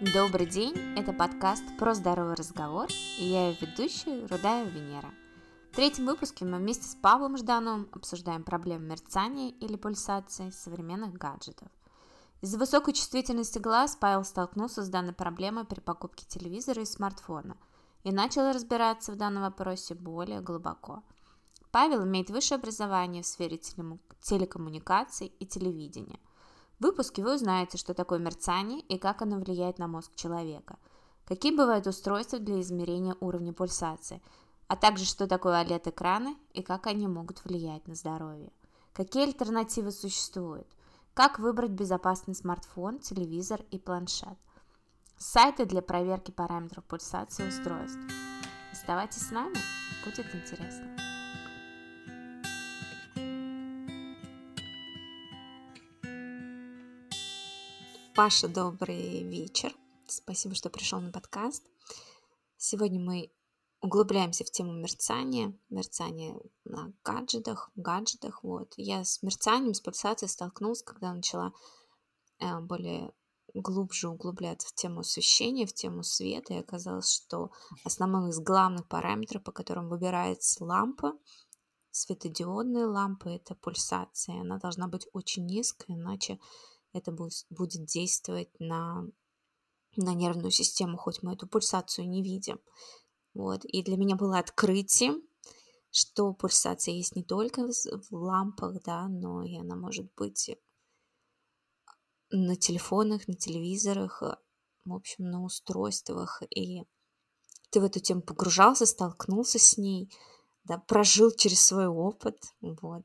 Добрый день, это подкаст «Про здоровый разговор» и я ее ведущая Рудая Венера. В третьем выпуске мы вместе с Павлом Ждановым обсуждаем проблемы мерцания или пульсации современных гаджетов. Из-за высокой чувствительности глаз Павел столкнулся с данной проблемой при покупке телевизора и смартфона и начал разбираться в данном вопросе более глубоко. Павел имеет высшее образование в сфере телекоммуникаций и телевидения – в выпуске вы узнаете, что такое мерцание и как оно влияет на мозг человека, какие бывают устройства для измерения уровня пульсации, а также что такое OLED-экраны и как они могут влиять на здоровье. Какие альтернативы существуют? Как выбрать безопасный смартфон, телевизор и планшет? Сайты для проверки параметров пульсации устройств. Оставайтесь с нами, будет интересно. Паша, добрый вечер. Спасибо, что пришел на подкаст. Сегодня мы углубляемся в тему мерцания, мерцания на гаджетах, гаджетах. Вот. Я с мерцанием, с пульсацией столкнулась, когда начала э, более глубже углубляться в тему освещения, в тему света, и оказалось, что основной из главных параметров, по которым выбирается лампа, светодиодная лампа, это пульсация. Она должна быть очень низкой, иначе это будет действовать на, на нервную систему, хоть мы эту пульсацию не видим. Вот. И для меня было открытием, что пульсация есть не только в лампах, да, но и она может быть на телефонах, на телевизорах, в общем, на устройствах. И ты в эту тему погружался, столкнулся с ней, да, прожил через свой опыт, вот.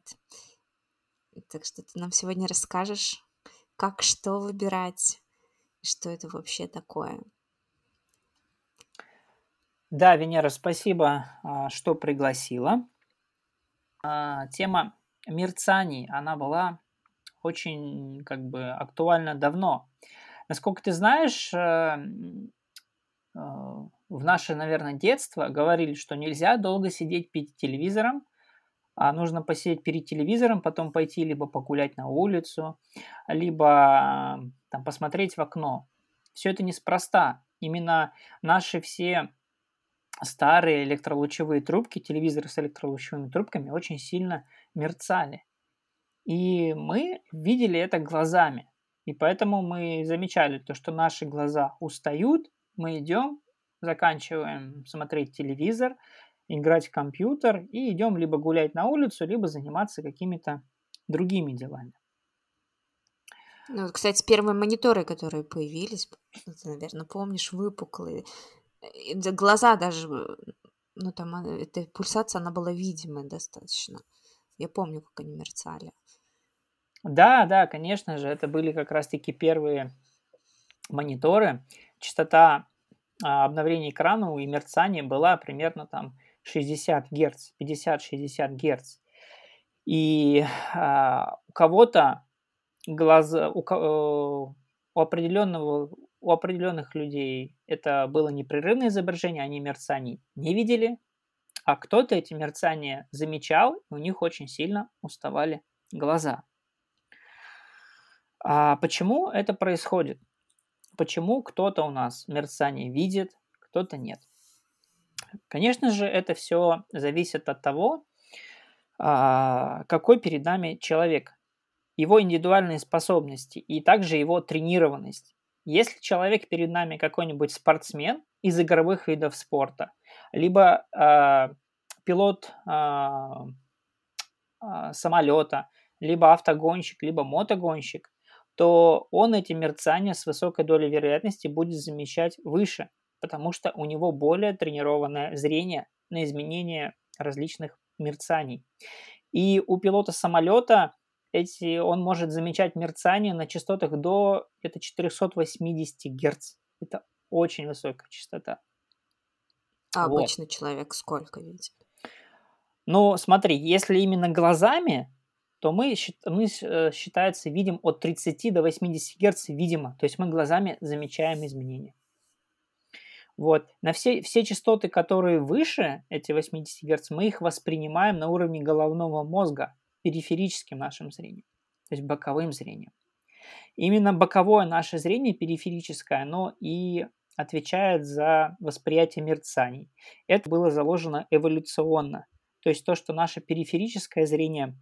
Так что ты нам сегодня расскажешь как что выбирать, что это вообще такое. Да, Венера, спасибо, а, что пригласила. А, тема мерцаний, она была очень как бы актуальна давно. Насколько ты знаешь, э, э, в наше, наверное, детство говорили, что нельзя долго сидеть перед телевизором, а нужно посидеть перед телевизором, потом пойти либо погулять на улицу, либо там, посмотреть в окно. Все это неспроста. Именно наши все старые электролучевые трубки, телевизоры с электролучевыми трубками очень сильно мерцали. И мы видели это глазами. И поэтому мы замечали то, что наши глаза устают, мы идем, заканчиваем смотреть телевизор, играть в компьютер и идем либо гулять на улицу, либо заниматься какими-то другими делами. Ну, кстати, первые мониторы, которые появились, ты, наверное, помнишь, выпуклые. Глаза даже, ну, там, а, эта пульсация, она была видимая достаточно. Я помню, как они мерцали. Да, да, конечно же, это были как раз-таки первые мониторы. Частота а, обновления экрана и мерцания была примерно там 60 Гц, 50-60 Гц. И а, у кого-то глаза, у, э, у определенного у определенных людей это было непрерывное изображение, они мерцаний не видели, а кто-то эти мерцания замечал, и у них очень сильно уставали глаза. А почему это происходит? Почему кто-то у нас мерцание видит, кто-то нет? Конечно же, это все зависит от того, а, какой перед нами человек, его индивидуальные способности и также его тренированность. Если человек перед нами какой-нибудь спортсмен из игровых видов спорта, либо э, пилот э, самолета, либо автогонщик, либо мотогонщик, то он эти мерцания с высокой долей вероятности будет замечать выше, потому что у него более тренированное зрение на изменение различных мерцаний. И у пилота самолета эти, он может замечать мерцание на частотах до где-то 480 Гц. Это очень высокая частота. А вот. обычный человек сколько видит? Ну, смотри, если именно глазами, то мы, мы э, считается, видим от 30 до 80 Гц, видимо. То есть мы глазами замечаем изменения. Вот. На все, все частоты, которые выше эти 80 Гц, мы их воспринимаем на уровне головного мозга, периферическим нашим зрением, то есть боковым зрением. Именно боковое наше зрение, периферическое, оно и отвечает за восприятие мерцаний. Это было заложено эволюционно. То есть то, что наше периферическое зрение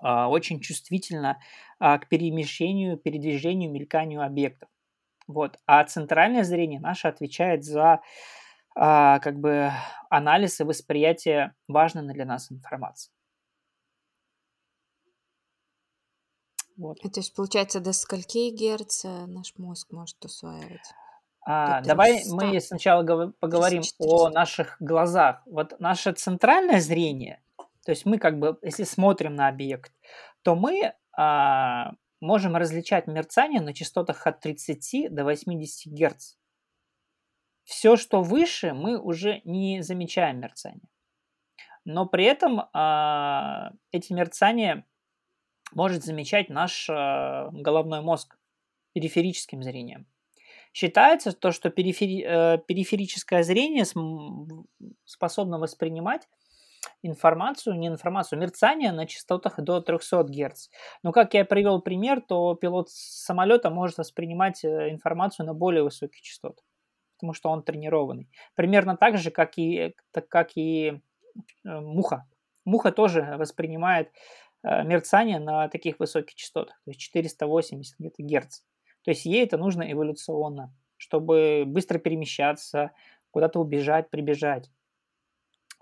а, очень чувствительно а, к перемещению, передвижению, мельканию объектов. Вот. А центральное зрение наше отвечает за а, как бы анализ и восприятие важной для нас информации. Вот. То есть, получается, до скольки герц наш мозг может усваивать? А, давай мы сначала поговорим 300, о наших глазах. Вот наше центральное зрение, то есть мы как бы, если смотрим на объект, то мы а, можем различать мерцание на частотах от 30 до 80 Гц. Все, что выше, мы уже не замечаем мерцание. Но при этом а, эти мерцания может замечать наш а, головной мозг периферическим зрением. Считается то, что перифери, э, периферическое зрение способно воспринимать информацию, не информацию, мерцание на частотах до 300 Гц. Но как я привел пример, то пилот самолета может воспринимать э, информацию на более высоких частотах, потому что он тренированный. Примерно так же, как и, так, как и э, муха. Муха тоже воспринимает мерцание на таких высоких частотах, то есть 480 где-то Гц. То есть ей это нужно эволюционно, чтобы быстро перемещаться, куда-то убежать, прибежать.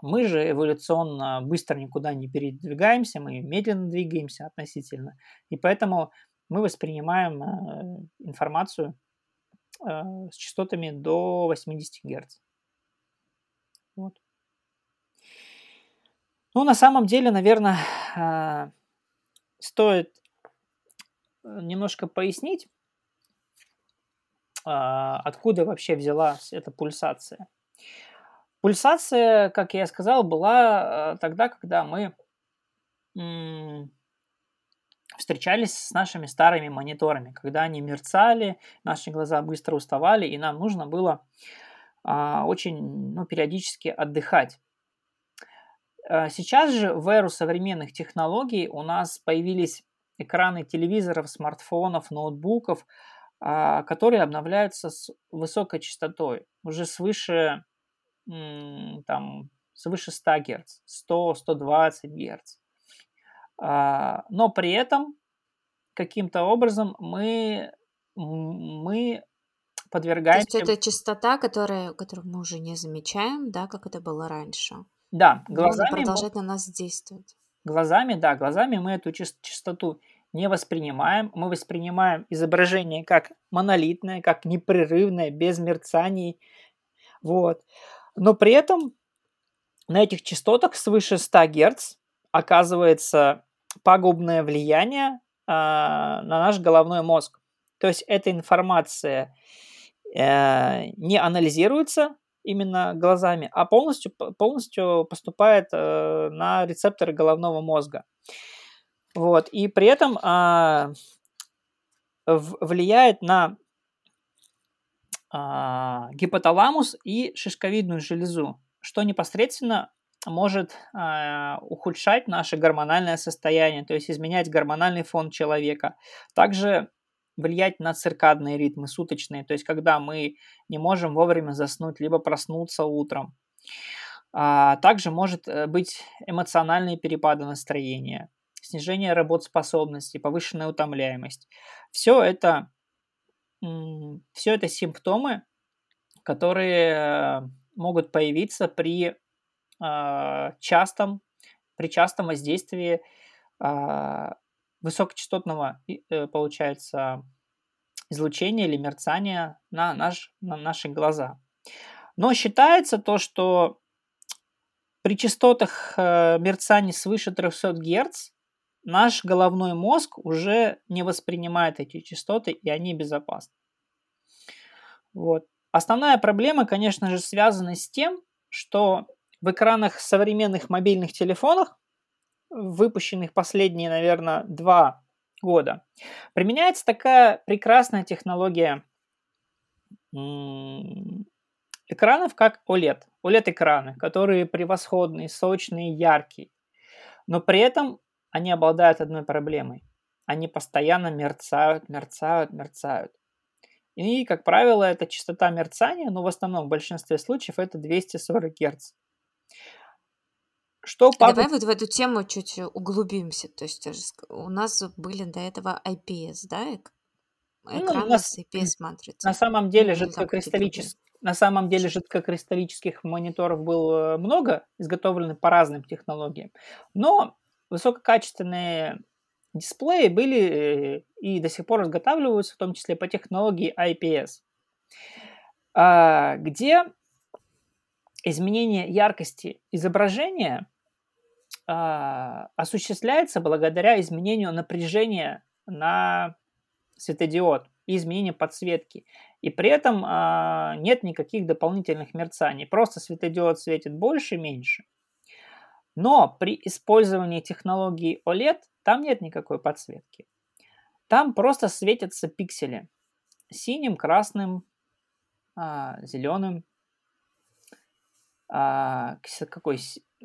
Мы же эволюционно быстро никуда не передвигаемся, мы медленно двигаемся относительно. И поэтому мы воспринимаем э, информацию э, с частотами до 80 Гц. Вот. Ну, на самом деле, наверное, э, стоит немножко пояснить, откуда вообще взялась эта пульсация. Пульсация, как я сказал, была а, тогда, когда мы встречались с нашими старыми мониторами, когда они мерцали, наши глаза быстро уставали, и нам нужно было а, очень ну, периодически отдыхать. Сейчас же в эру современных технологий у нас появились экраны телевизоров, смартфонов, ноутбуков, а, которые обновляются с высокой частотой, уже свыше, там, свыше 100 Гц, 100-120 Гц. Но при этом каким-то образом мы, мы подвергаемся... То есть это частота, которая, которую мы уже не замечаем, да, как это было раньше. Да, глазами... Она продолжает на нас действовать. Глазами, да, глазами мы эту частоту не воспринимаем. Мы воспринимаем изображение как монолитное, как непрерывное, без мерцаний. Вот. Но при этом на этих частотах свыше 100 Гц оказывается пагубное влияние э, на наш головной мозг. То есть эта информация э, не анализируется именно глазами, а полностью, полностью поступает э, на рецепторы головного мозга. Вот. И при этом а, влияет на а, гипоталамус и шишковидную железу, что непосредственно может а, ухудшать наше гормональное состояние, то есть изменять гормональный фон человека. Также влиять на циркадные ритмы суточные, то есть когда мы не можем вовремя заснуть, либо проснуться утром. А, также может э, быть эмоциональные перепады настроения снижение работоспособности, повышенная утомляемость. Все это, все это симптомы, которые э, могут появиться при а, частом, при частом воздействии а, высокочастотного, э, получается, излучения или мерцания на, наш, на наши глаза. Но считается то, что при частотах э, мерцаний свыше 300 Гц наш головной мозг уже не воспринимает эти частоты, и они безопасны. Вот. Основная проблема, конечно же, связана с тем, что в экранах современных мобильных телефонов, выпущенных последние, наверное, два года, применяется такая прекрасная технология экранов, как OLED. OLED-экраны, которые превосходные, сочные, яркие. Но при этом они обладают одной проблемой. они постоянно мерцают, мерцают, мерцают. И, как правило, эта частота мерцания, но в основном в большинстве случаев это 240 Гц. Что папа... Давай вот в эту тему чуть углубимся. То есть у нас были до этого IPS, да? Экраны ну, с IPS-матрицей. На самом деле ну, жидкокристаллических на самом деле жидкокристаллических мониторов было много, изготовлены по разным технологиям. Но высококачественные дисплеи были э, и до сих пор изготавливаются, в том числе по технологии IPS, а, где изменение яркости изображения а, осуществляется благодаря изменению напряжения на светодиод и изменению подсветки. И при этом а, нет никаких дополнительных мерцаний. Просто светодиод светит больше, меньше. Но при использовании технологии OLED там нет никакой подсветки. Там просто светятся пиксели синим, красным, а, зеленым, а, какой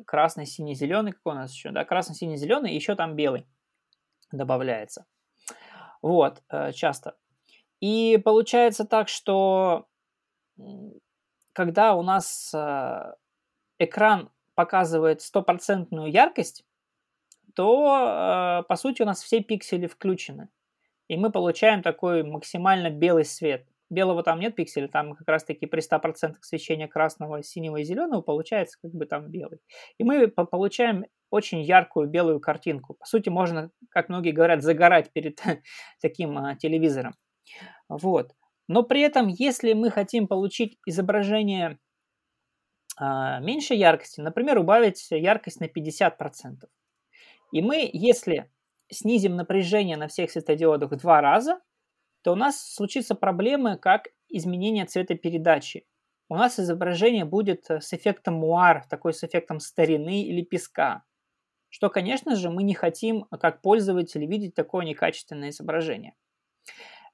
красный, синий, зеленый, какой у нас еще, да, красный, синий, зеленый, еще там белый добавляется. Вот, э, часто. И получается так, что когда у нас э, экран показывает стопроцентную яркость, то, э, по сути, у нас все пиксели включены. И мы получаем такой максимально белый свет. Белого там нет пикселей, там как раз-таки при 100% свечения красного, синего и зеленого получается как бы там белый. И мы получаем очень яркую белую картинку. По сути, можно, как многие говорят, загорать перед таким а, телевизором. Вот. Но при этом, если мы хотим получить изображение а, меньшей яркости, например, убавить яркость на 50%, и мы, если снизим напряжение на всех светодиодах в два раза, то у нас случится проблемы, как изменение цветопередачи. У нас изображение будет с эффектом муар, такой с эффектом старины или песка. Что, конечно же, мы не хотим, как пользователи, видеть такое некачественное изображение.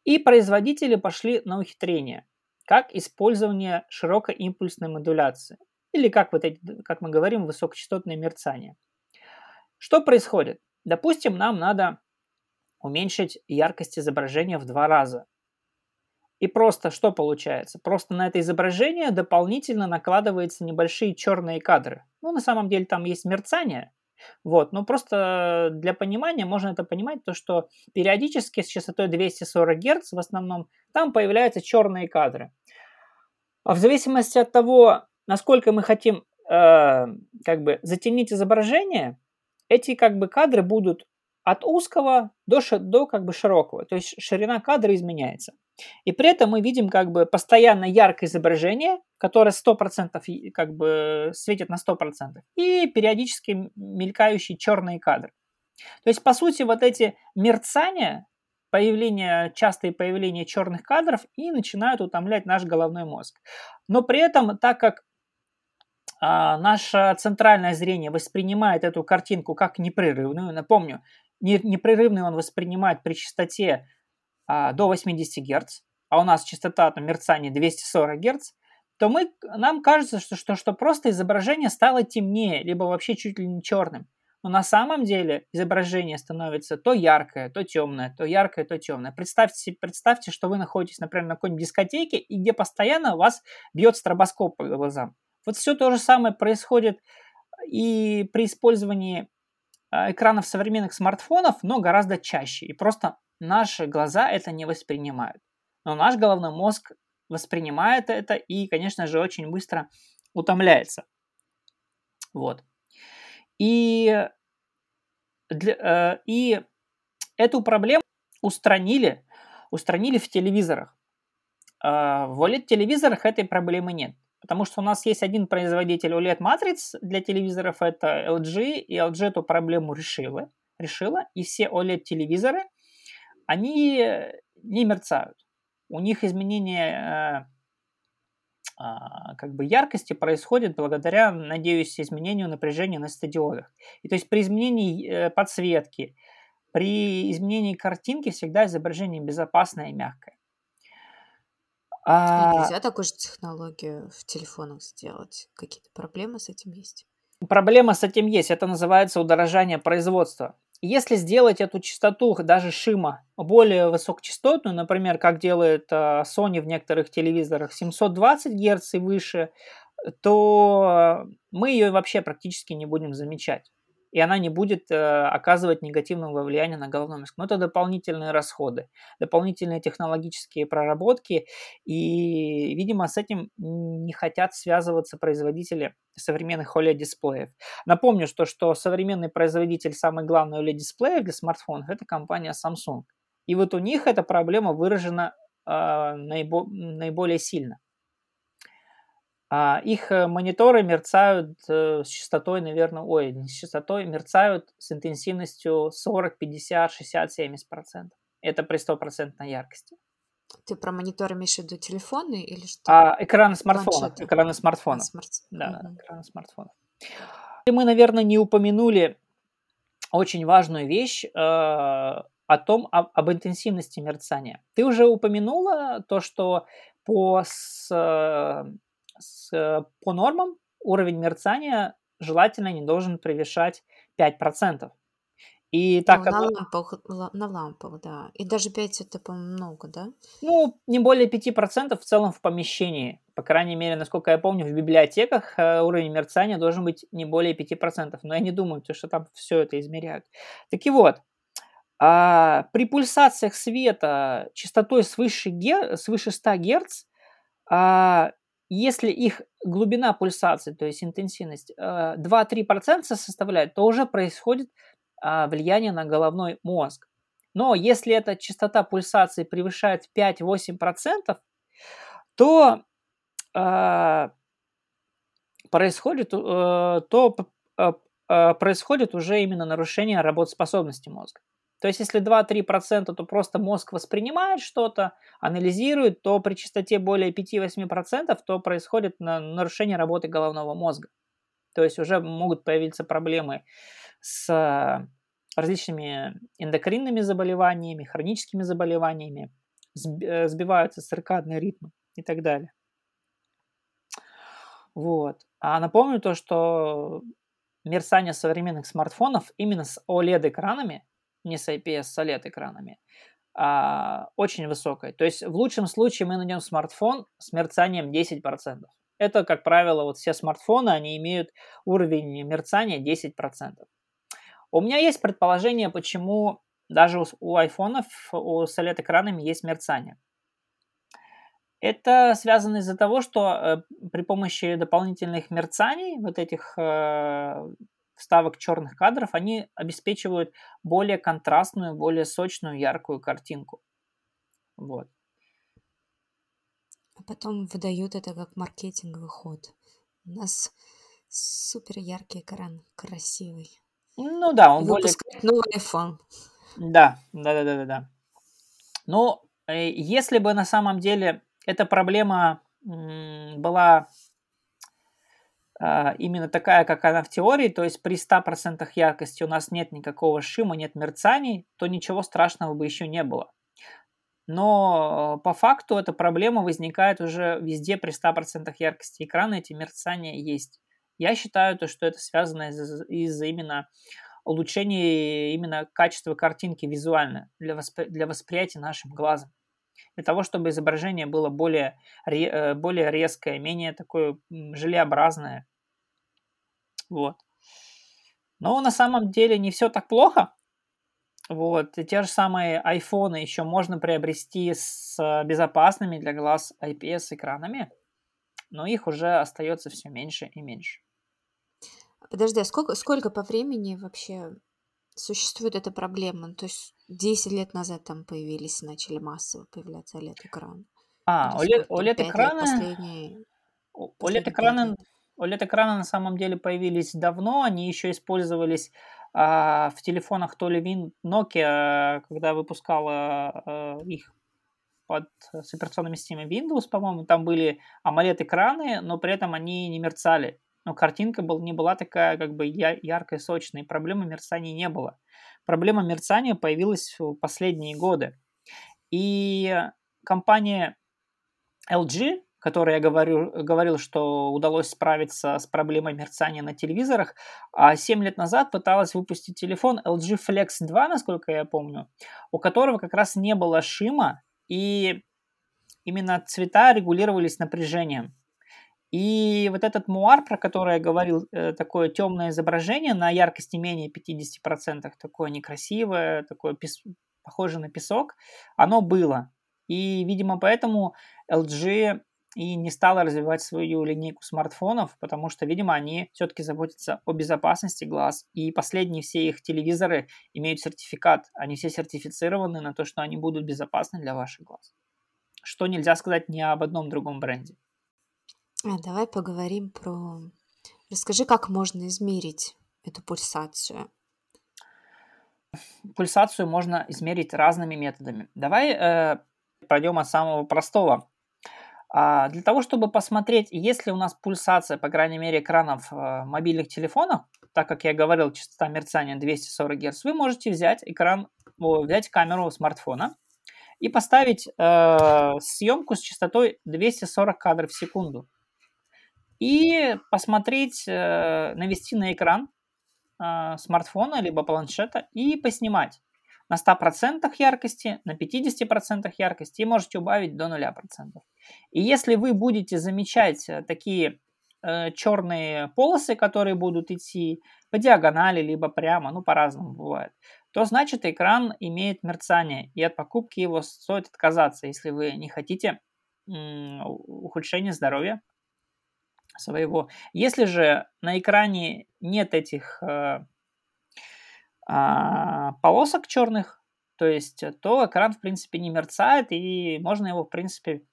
И производители пошли на ухитрение, как использование широкоимпульсной модуляции, или как, вот эти, как мы говорим, высокочастотное мерцание. Что происходит? Допустим, нам надо уменьшить яркость изображения в два раза. И просто что получается? Просто на это изображение дополнительно накладываются небольшие черные кадры. Ну, на самом деле там есть мерцание, вот, но просто для понимания можно это понимать, то что периодически с частотой 240 Гц в основном там появляются черные кадры. А в зависимости от того, насколько мы хотим э, как бы затемнить изображение, эти как бы кадры будут от узкого до, до как бы широкого, то есть ширина кадра изменяется. И при этом мы видим как бы постоянно яркое изображение, которое 100% как бы светит на 100%, и периодически мелькающие черные кадры. То есть, по сути, вот эти мерцания, появление, частые появления черных кадров и начинают утомлять наш головной мозг. Но при этом, так как а, наше центральное зрение воспринимает эту картинку как непрерывную, напомню, непрерывный он воспринимает при частоте а, до 80 Гц, а у нас частота там, мерцания 240 Гц, то мы, нам кажется, что, что, что просто изображение стало темнее, либо вообще чуть ли не черным. Но на самом деле изображение становится то яркое, то темное, то яркое, то темное. Представьте, представьте, что вы находитесь, например, на какой-нибудь дискотеке, и где постоянно вас бьет стробоскоп по глазам. Вот все то же самое происходит и при использовании а, экранов современных смартфонов, но гораздо чаще. И просто наши глаза это не воспринимают. Но наш головной мозг воспринимает это и, конечно же, очень быстро утомляется. Вот. И, для, э, и эту проблему устранили, устранили в телевизорах. Э, в OLED-телевизорах этой проблемы нет. Потому что у нас есть один производитель OLED-матриц для телевизоров, это LG, и LG эту проблему решила, решила и все OLED-телевизоры, они не мерцают. У них изменение э, э, как бы яркости происходит благодаря, надеюсь, изменению напряжения на стадиодах. И то есть при изменении э, подсветки, при изменении картинки всегда изображение безопасное и мягкое. А... Нельзя такую же технологию в телефонах сделать? Какие-то проблемы с этим есть? Проблема с этим есть. Это называется удорожание производства. если сделать эту частоту даже шима более высокочастотную, например, как делает э, Sony в некоторых телевизорах 720 Гц и выше, то мы ее вообще практически не будем замечать и она не будет э, оказывать негативного влияния на головной мозг. Но это дополнительные расходы, дополнительные технологические проработки, и, видимо, с этим не хотят связываться производители современных OLED-дисплеев. Напомню, что, что современный производитель, самый главный OLED-дисплеев для смартфонов, это компания Samsung. И вот у них эта проблема выражена э, наибо, наиболее сильно. А их э, мониторы мерцают э, с частотой, наверное, ой, не с частотой, мерцают с интенсивностью 40, 50, 60, 70 процентов. Это при стопроцентной яркости. Ты про мониторы имеешь в виду телефоны или что? А, экраны смартфонов. Планшеты. Экраны смартфонов. Смарт... Да, угу. экраны смартфонов. И мы, наверное, не упомянули очень важную вещь э, о том, об, об интенсивности мерцания. Ты уже упомянула то, что по с, с, э, по нормам уровень мерцания желательно не должен превышать 5%. И так ну, как... на, лампах, на лампах, да. И даже 5 это, по-моему, много, да? Ну, не более 5% в целом в помещении. По крайней мере, насколько я помню, в библиотеках э, уровень мерцания должен быть не более 5%. Но я не думаю, что там все это измеряют. Так и вот, а, при пульсациях света частотой свыше, гер... свыше 100 Гц а, если их глубина пульсации, то есть интенсивность, 2-3% э, составляет, то уже происходит а, влияние на головной мозг. Но если эта частота пульсации превышает 5-8%, то э, происходит, э, то происходит уже именно нарушение работоспособности мозга. То есть если 2-3%, то просто мозг воспринимает что-то, анализирует, то при частоте более 5-8% то происходит нарушение работы головного мозга. То есть уже могут появиться проблемы с различными эндокринными заболеваниями, хроническими заболеваниями, э, сбиваются циркадные ритмы и так далее. Вот. А напомню то, что мерцание современных смартфонов именно с OLED-экранами не с IPS, с OLED-экранами, а, очень высокой. То есть в лучшем случае мы найдем смартфон с мерцанием 10%. Это, как правило, вот все смартфоны, они имеют уровень мерцания 10%. У меня есть предположение, почему даже у, у айфонов у, с OLED-экранами есть мерцание. Это связано из-за того, что э, при помощи дополнительных мерцаний, вот этих э, вставок черных кадров, они обеспечивают более контрастную, более сочную, яркую картинку. Вот. А потом выдают это как маркетинговый ход. У нас супер яркий экран, красивый. Ну да, он более... новый iPhone. Да, да, да, да, да, да. Но э, если бы на самом деле эта проблема была именно такая, как она в теории, то есть при 100% яркости у нас нет никакого шима, нет мерцаний, то ничего страшного бы еще не было. Но по факту эта проблема возникает уже везде при 100% яркости экрана, эти мерцания есть. Я считаю, то, что это связано из-за из именно улучшения именно качества картинки визуально для, воспри- для восприятия нашим глазом. Для того, чтобы изображение было более, э, более резкое, менее такое желеобразное, вот. Но на самом деле не все так плохо. Вот. И те же самые айфоны еще можно приобрести с безопасными для глаз IPS-экранами, но их уже остается все меньше и меньше. Подожди, а сколько, сколько по времени вообще существует эта проблема? То есть 10 лет назад там появились, начали массово появляться OLED-экраны. А, OLED-экраны... OLED-экраны OLED-экраны на самом деле появились давно, они еще использовались а, в телефонах то ли Win, Nokia, когда выпускала а, их под, с операционными системами Windows, по-моему, там были AMOLED-экраны, но при этом они не мерцали. Но картинка был, не была такая как бы яркая, сочная, проблемы мерцания не было. Проблема мерцания появилась в последние годы. И компания LG который я говорю, говорил, что удалось справиться с проблемой мерцания на телевизорах, а 7 лет назад пыталась выпустить телефон LG Flex 2, насколько я помню, у которого как раз не было шима, и именно цвета регулировались напряжением. И вот этот муар, про который я говорил, э, такое темное изображение на яркости менее 50%, такое некрасивое, такое пес... похоже на песок, оно было. И, видимо, поэтому LG и не стала развивать свою линейку смартфонов, потому что, видимо, они все-таки заботятся о безопасности глаз. И последние все их телевизоры имеют сертификат. Они все сертифицированы на то, что они будут безопасны для ваших глаз. Что нельзя сказать ни об одном другом бренде. А, давай поговорим про... Расскажи, как можно измерить эту пульсацию. Пульсацию можно измерить разными методами. Давай э, пройдем от самого простого. А для того, чтобы посмотреть, есть ли у нас пульсация, по крайней мере, экранов э, мобильных телефонов, так как я говорил, частота мерцания 240 Гц, вы можете взять экран, взять камеру смартфона и поставить э, съемку с частотой 240 кадров в секунду. И посмотреть, э, навести на экран э, смартфона либо планшета и поснимать на 100% яркости, на 50% яркости и можете убавить до 0%. И если вы будете замечать э, такие э, черные полосы, которые будут идти по диагонали, либо прямо, ну по-разному бывает, то значит экран имеет мерцание, и от покупки его стоит отказаться, если вы не хотите м- ухудшения здоровья своего. Если же на экране нет этих э, а, полосок черных, то есть э, то экран в принципе не мерцает и можно его в принципе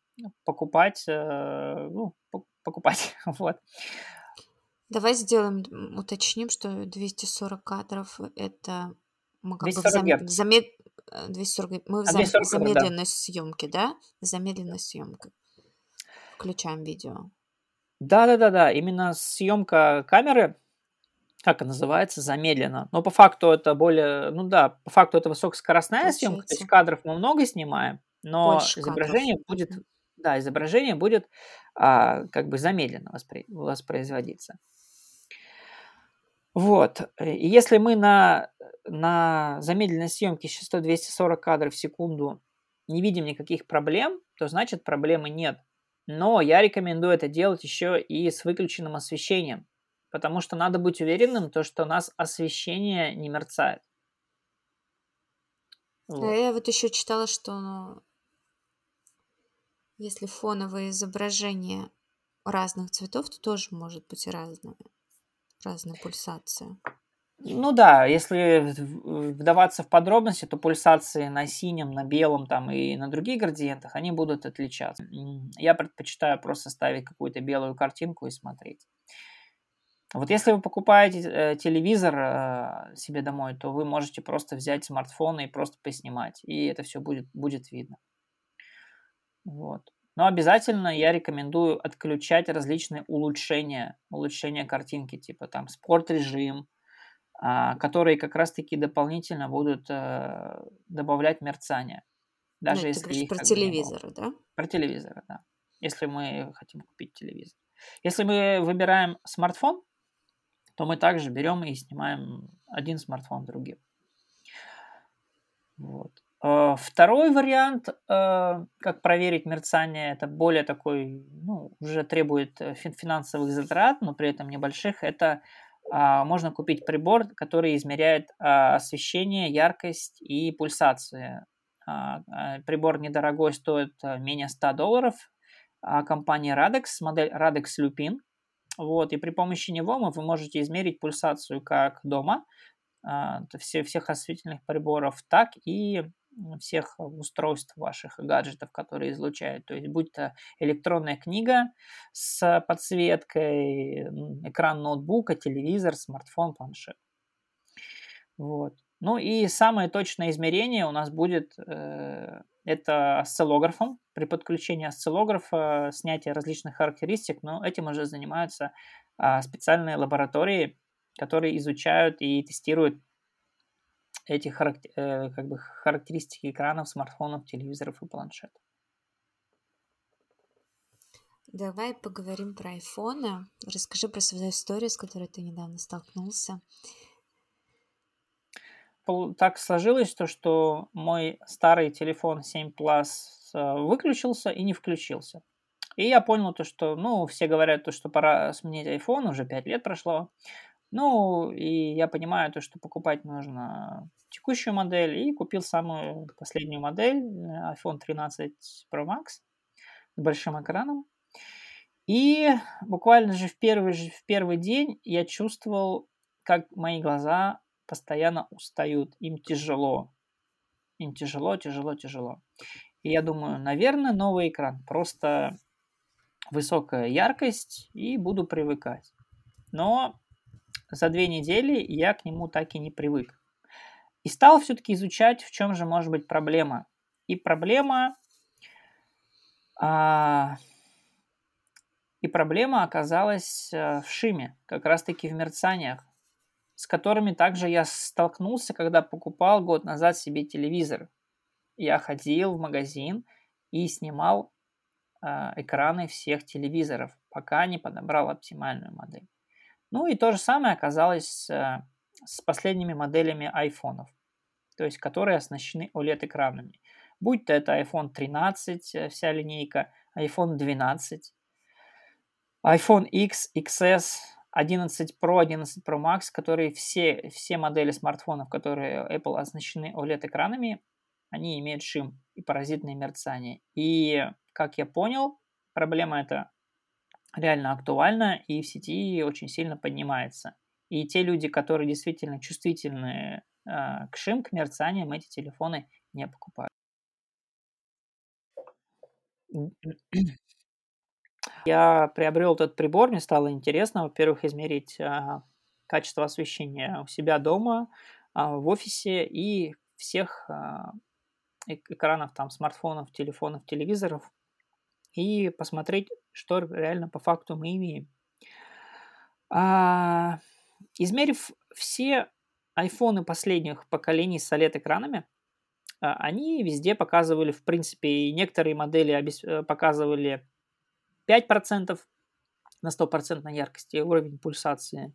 покупать, э, ну, покупать, вот. Давай сделаем, уточним, что 240 кадров это мы как 240 бы в, зам... в замед... 240... Э, мы в, зам... в замедленной да. съемке, да? Замедленной съемкой. Включаем видео. Да, да, да, да. Именно съемка камеры как это называется, замедленно. Но по факту это более, ну да, по факту это высокоскоростная Получается. съемка, то есть кадров мы много снимаем, но Больше изображение кадров. будет, да, изображение будет а, как бы замедленно воспри, воспроизводиться. Вот. И если мы на, на замедленной съемке частотой 240 кадров в секунду не видим никаких проблем, то значит проблемы нет. Но я рекомендую это делать еще и с выключенным освещением. Потому что надо быть уверенным, то, что у нас освещение не мерцает. Вот. Да, я вот еще читала, что ну, если фоновое изображение разных цветов, то тоже может быть разное, разная пульсация. Ну да, если вдаваться в подробности, то пульсации на синем, на белом там и на других градиентах, они будут отличаться. Я предпочитаю просто ставить какую-то белую картинку и смотреть. Вот если вы покупаете э, телевизор э, себе домой, то вы можете просто взять смартфон и просто поснимать, и это все будет, будет видно. Вот. Но обязательно я рекомендую отключать различные улучшения, улучшения картинки, типа там спорт-режим, э, которые как раз-таки дополнительно будут э, добавлять мерцание. Даже ну, если ты их, про телевизоры, да? Про телевизоры, да. Если мы хотим купить телевизор. Если мы выбираем смартфон, то мы также берем и снимаем один смартфон другим. Вот. Э, второй вариант, э, как проверить мерцание, это более такой, ну, уже требует э, финансовых затрат, но при этом небольших. Это а, можно купить прибор, который измеряет а, освещение, яркость и пульсацию. А, прибор недорогой, стоит менее 100 долларов. Компания Radex, модель Radex Lupin. Вот, и при помощи него вы можете измерить пульсацию как дома, а, все, всех осветительных приборов, так и всех устройств ваших гаджетов, которые излучают. То есть будь то электронная книга с подсветкой, экран ноутбука, телевизор, смартфон, планшет. Вот. Ну и самое точное измерение у нас будет э, это осциллографом. При подключении осциллографа снятие различных характеристик, но этим уже занимаются э, специальные лаборатории, которые изучают и тестируют эти характер, э, как бы характеристики экранов, смартфонов, телевизоров и планшетов. Давай поговорим про айфоны. Расскажи про свою историю, с которой ты недавно столкнулся. Так сложилось то, что мой старый телефон 7 Plus э, выключился и не включился. И я понял то, что, ну, все говорят то, что пора сменить iPhone, уже 5 лет прошло. Ну, и я понимаю то, что покупать нужно текущую модель, и купил самую последнюю модель, э, iPhone 13 Pro Max с большим экраном. И буквально же в первый, же в первый день я чувствовал, как мои глаза постоянно устают, им тяжело. Им тяжело, тяжело, тяжело. И я думаю, наверное, новый экран. Просто высокая яркость и буду привыкать. Но за две недели я к нему так и не привык. И стал все-таки изучать, в чем же может быть проблема. И проблема а, и проблема оказалась э, в шиме, как раз-таки в мерцаниях, с которыми также я столкнулся, когда покупал год назад себе телевизор. Я ходил в магазин и снимал э, экраны всех телевизоров, пока не подобрал оптимальную модель. Ну и то же самое оказалось э, с последними моделями айфонов, то есть которые оснащены OLED-экранами. Будь то это iPhone 13, вся линейка, iPhone 12, iPhone X, XS, 11 Pro, 11 Pro Max, которые все, все модели смартфонов, которые Apple оснащены OLED-экранами, они имеют шим и паразитные мерцания. И, как я понял, проблема эта реально актуальна и в сети очень сильно поднимается. И те люди, которые действительно чувствительны э, к шим, к мерцаниям, эти телефоны не покупают. Я приобрел этот прибор, мне стало интересно, во-первых, измерить а, качество освещения у себя дома, а, в офисе и всех а, экранов, там, смартфонов, телефонов, телевизоров, и посмотреть, что реально по факту мы имеем. А, измерив все айфоны последних поколений с OLED-экранами, они везде показывали, в принципе, некоторые модели э, показывали 5% на 100% яркости уровень пульсации.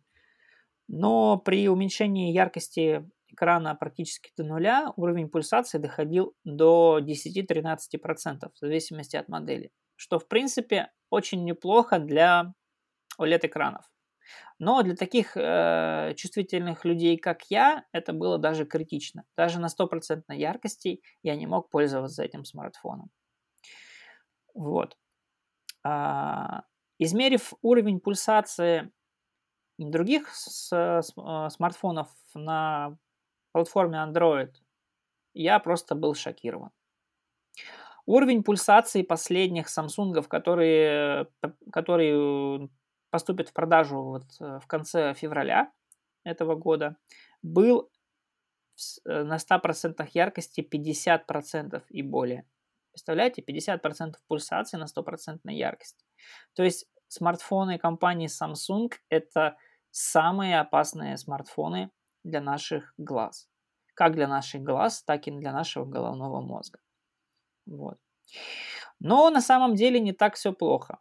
Но при уменьшении яркости экрана практически до нуля уровень пульсации доходил до 10-13% в зависимости от модели. Что, в принципе, очень неплохо для OLED-экранов. Но для таких э, чувствительных людей, как я, это было даже критично. Даже на 100% яркости я не мог пользоваться этим смартфоном. Вот. А, измерив уровень пульсации других с, а, смартфонов на платформе Android, я просто был шокирован. Уровень пульсации последних Samsung, которые, которые поступят в продажу вот э, в конце февраля этого года, был э, на 100% яркости 50% и более. Представляете, 50% пульсации на 100% яркости. То есть смартфоны компании Samsung это самые опасные смартфоны для наших глаз. Как для наших глаз, так и для нашего головного мозга. Вот. Но на самом деле не так все плохо.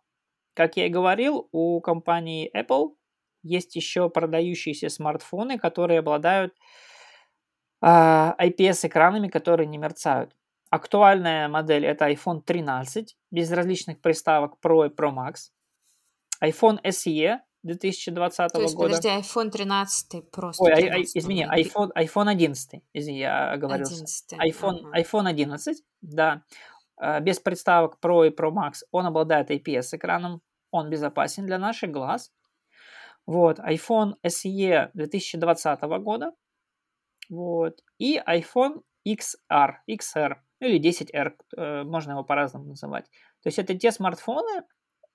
Как я и говорил, у компании Apple есть еще продающиеся смартфоны, которые обладают э, а, IPS-экранами, которые не мерцают. Актуальная модель это iPhone 13 без различных приставок Pro и Pro Max. iPhone SE 2020 То есть, года. подожди, iPhone 13 просто. Ой, 13, извини, iPhone, iPhone 11, извини, я оговорился. 11, iPhone, ага. iPhone 11, да, э, без приставок Pro и Pro Max, он обладает IPS-экраном, он безопасен для наших глаз. Вот, iPhone SE 2020 года, вот, и iPhone XR, XR или 10R, э, можно его по-разному называть. То есть это те смартфоны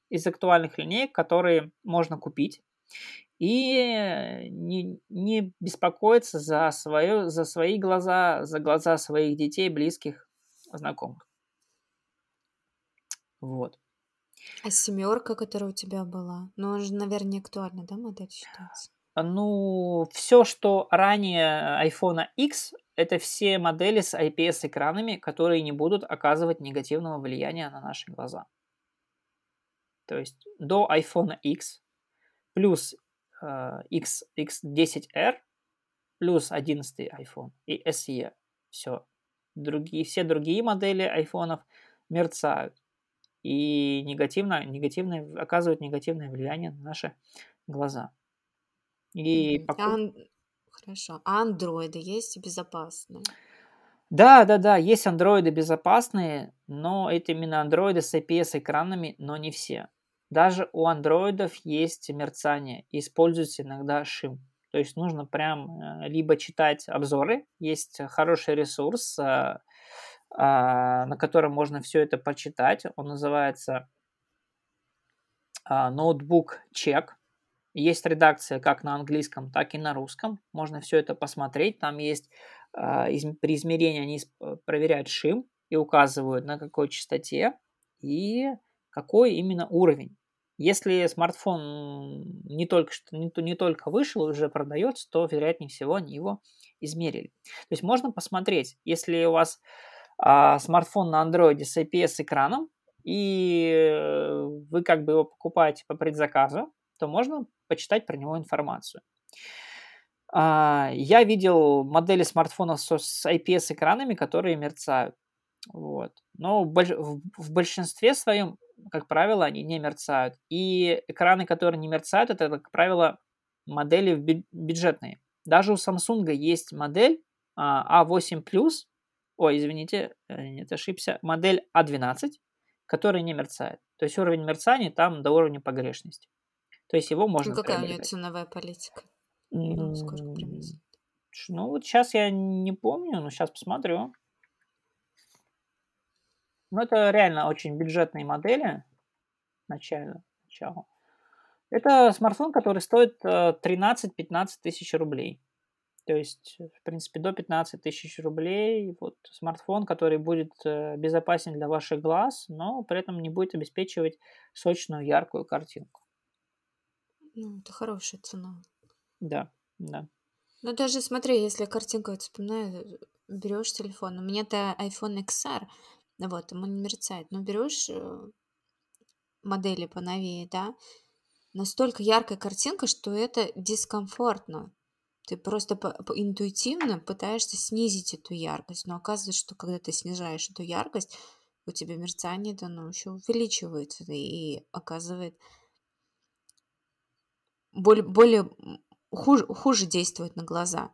из актуальных линеек, которые можно купить и не, не беспокоиться за, свое, за свои глаза, за глаза своих детей, близких, знакомых. Вот. А семерка, которая у тебя была, ну, она же, наверное, не актуальна, да, модель считается? Ну, все, что ранее iPhone X, это все модели с IPS-экранами, которые не будут оказывать негативного влияния на наши глаза. то есть до iPhone X плюс э, X, X10R плюс 11 iPhone и SE. Все. Другие, все другие модели айфонов мерцают и негативно, негативное, оказывают негативное влияние на наши глаза. И покуп... а, хорошо. А андроиды есть безопасные? Да, да, да, есть андроиды безопасные, но это именно андроиды с IPS-экранами, но не все. Даже у андроидов есть мерцание, используется иногда шим. То есть нужно прям э, либо читать обзоры, есть хороший ресурс, э, а, на котором можно все это почитать. Он называется ноутбук чек. Есть редакция как на английском, так и на русском. Можно все это посмотреть. Там есть а, при измерении они э, проверяют шим и указывают на какой частоте и какой именно уровень. Если смартфон не только, что, не, не только вышел, уже продается, то, вероятнее всего, они его измерили. То есть можно посмотреть, если у вас а, смартфон на андроиде с IPS-экраном, и э, вы как бы его покупаете по предзаказу, то можно почитать про него информацию. А, я видел модели смартфонов с IPS-экранами, которые мерцают. Вот. Но в большинстве своем, как правило, они не мерцают. И экраны, которые не мерцают, это, как правило, модели бюджетные. Даже у Samsung есть модель A8 а Plus, ой, извините, э, нет, ошибся, модель A12, а которая не мерцает. То есть уровень мерцания там до уровня погрешности. То есть его можно... Ну, какая у нее ценовая политика? Ну, сколько Ну, вот сейчас я не помню, но сейчас посмотрю. Ну, это реально очень бюджетные модели. Начально. Начало. Это смартфон, который стоит 13-15 э, тысяч рублей. То есть, в принципе, до 15 тысяч рублей. Вот смартфон, который будет э, безопасен для ваших глаз, но при этом не будет обеспечивать сочную, яркую картинку. Ну, это хорошая цена. Да, да. Ну, даже смотри, если картинка, вот вспоминаю, берешь телефон, у меня-то iPhone XR, вот, ему не мерцает, но берешь э, модели поновее, да, настолько яркая картинка, что это дискомфортно. Ты просто по, по, интуитивно пытаешься снизить эту яркость, но оказывается, что когда ты снижаешь эту яркость, у тебя мерцание ну, еще увеличивается и оказывает более, более хуже, хуже действует на глаза.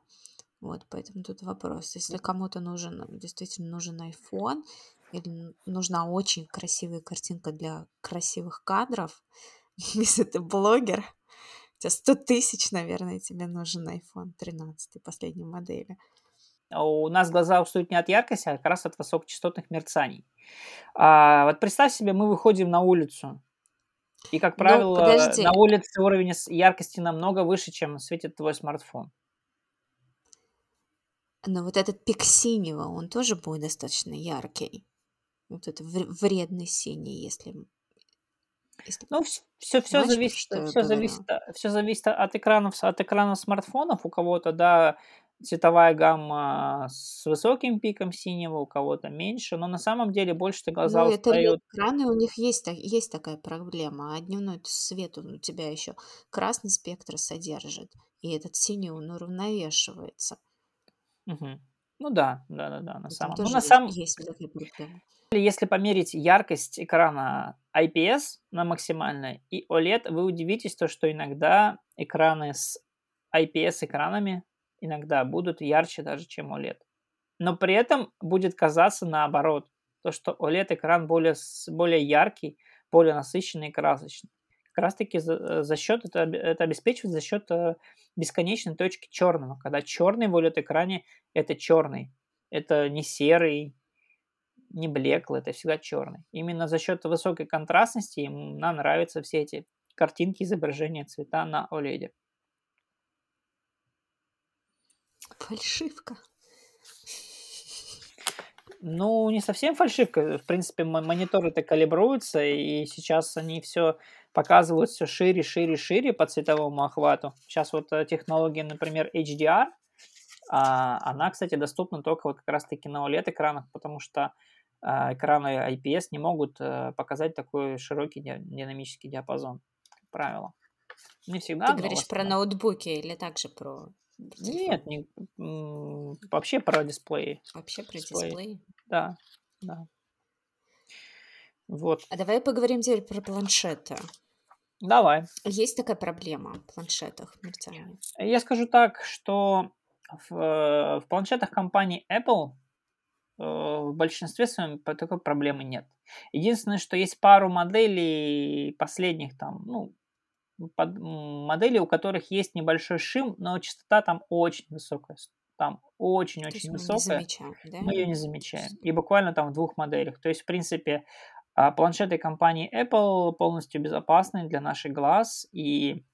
Вот, поэтому тут вопрос. Если кому-то нужен, действительно нужен iPhone, или нужна очень красивая картинка для красивых кадров, если ты блогер, у тебя 100 тысяч, наверное, тебе нужен iPhone 13 последней модели. А у нас глаза устают не от яркости, а как раз от высокочастотных мерцаний. А, вот представь себе, мы выходим на улицу, и, как ну, правило, на улице уровень яркости намного выше, чем светит твой смартфон. Но вот этот пик синего, он тоже будет достаточно яркий. Вот это вредный синий, если если... Ну, все, все, зависит, все, зависит, все зависит от экранов, от экранов смартфонов. У кого-то, да, цветовая гамма с высоким пиком синего, у кого-то меньше, но на самом деле больше-то глаза ну, устают. Это экраны, у них есть, есть такая проблема, а дневной свет он у тебя еще красный спектр содержит, и этот синий он уравновешивается. Угу. Ну да, да, да, да, на самом деле. Ну, на самом... есть такая проблема. Если померить яркость экрана IPS на максимальной и OLED, вы удивитесь то, что иногда экраны с IPS экранами иногда будут ярче даже, чем OLED. Но при этом будет казаться наоборот, то, что OLED-экран более, более яркий, более насыщенный и красочный. Как раз таки за, за счет, это, это обеспечивает за счет э, бесконечной точки черного. Когда черный в OLED-экране это черный, это не серый, не блеклый, это всегда черный. Именно за счет высокой контрастности нам нравятся все эти картинки, изображения, цвета на OLED. Фальшивка. Ну, не совсем фальшивка. В принципе, мониторы-то калибруются, и сейчас они все показывают все шире, шире, шире по цветовому охвату. Сейчас вот э, технология, например, HDR, а, она, кстати, доступна только вот как раз-таки на OLED-экранах, потому что а, экраны IPS не могут э, показать такой широкий динамический диапазон, как правило. Не всегда. Ты говоришь про ноутбуки или также про Нет, не, вообще про дисплеи. Вообще про дисплеи? дисплеи? Да, да. Вот. А давай поговорим теперь про планшеты. Давай. Есть такая проблема в планшетах мерцания? Я скажу так, что в, э, в планшетах компании Apple э, в большинстве своем такой проблемы нет. Единственное, что есть пару моделей последних там, ну, под, моделей, у которых есть небольшой шим, но частота там очень высокая. Там очень-очень высокая. Мы, замечаем, да? мы ее не замечаем. И буквально там в двух моделях. То есть, в принципе, а планшеты компании Apple полностью безопасны для наших глаз и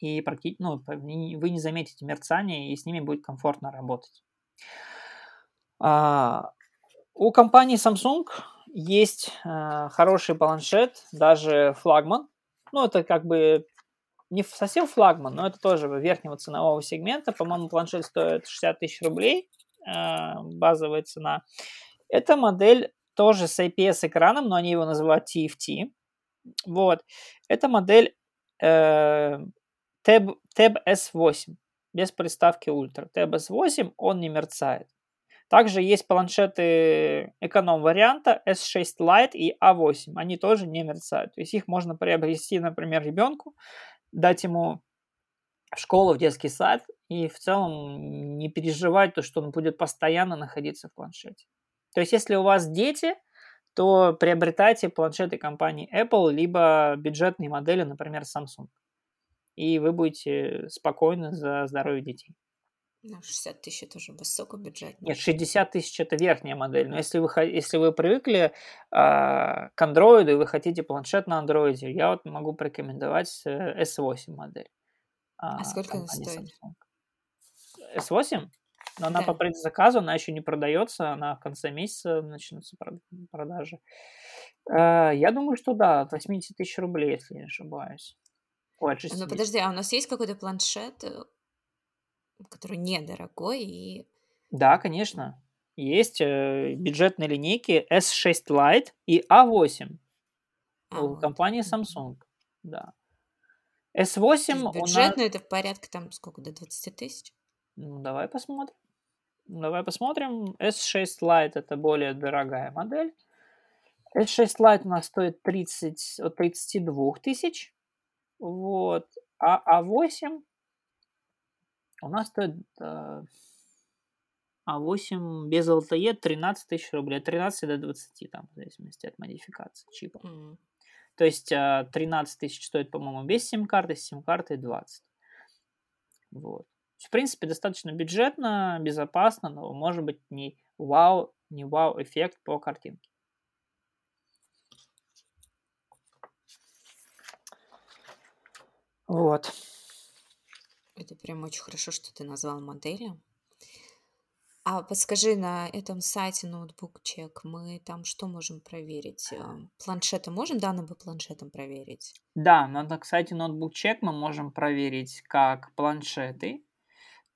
и практически, ну, вы не заметите мерцание, и с ними будет комфортно работать. А, у компании Samsung есть а, хороший планшет, даже флагман. Ну, это как бы не совсем флагман, но это тоже верхнего ценового сегмента. По-моему, планшет стоит 60 тысяч рублей, а, базовая цена. Эта модель тоже с IPS-экраном, но они его называют TFT. Вот. Это модель э, Tab, Tab S8 без приставки Ultra. Tab S8, он не мерцает. Также есть планшеты эконом-варианта S6 Lite и A8. Они тоже не мерцают. То есть их можно приобрести, например, ребенку, дать ему в школу, в детский сад и в целом не переживать то, что он будет постоянно находиться в планшете. То есть, если у вас дети, то приобретайте планшеты компании Apple, либо бюджетные модели, например, Samsung. И вы будете спокойны за здоровье детей. Ну, 60 тысяч это уже высокобюджетно. Нет, 60 тысяч это верхняя модель. Но если вы, если вы привыкли а, к Android и вы хотите планшет на Android, я вот могу порекомендовать S8 э, модель. А, а сколько она стоит? Samsung. S8? Но она да. по предзаказу, она еще не продается, она в конце месяца начнутся продажи. Э, я думаю, что да, от 80 тысяч рублей, если не ошибаюсь. Ой, Ну подожди, а у нас есть какой-то планшет, э, который недорогой и... Да, конечно. Есть э, бюджетные линейки S6 Lite и A8 а, у вот. компании Samsung. Да. S8 бюджетный нас... это в порядке там сколько, до 20 тысяч? Ну, давай посмотрим. Давай посмотрим. S6 Lite это более дорогая модель. S6 Lite у нас стоит 30, от 32 тысяч. Вот. А А8 у нас стоит э, А8 без LTE 13 тысяч рублей. От 13 до 20, там, в зависимости от модификации чипа. Mm. То есть 13 тысяч стоит, по-моему, без сим-карты, с сим-картой 20. Вот. В принципе, достаточно бюджетно, безопасно, но может быть не вау, не вау эффект по картинке. Вот. Это прям очень хорошо, что ты назвал модели. А подскажи, на этом сайте ноутбук чек мы там что можем проверить? Эм, планшеты можем данным по планшетам проверить? Да, на сайте ноутбук чек мы можем проверить как планшеты,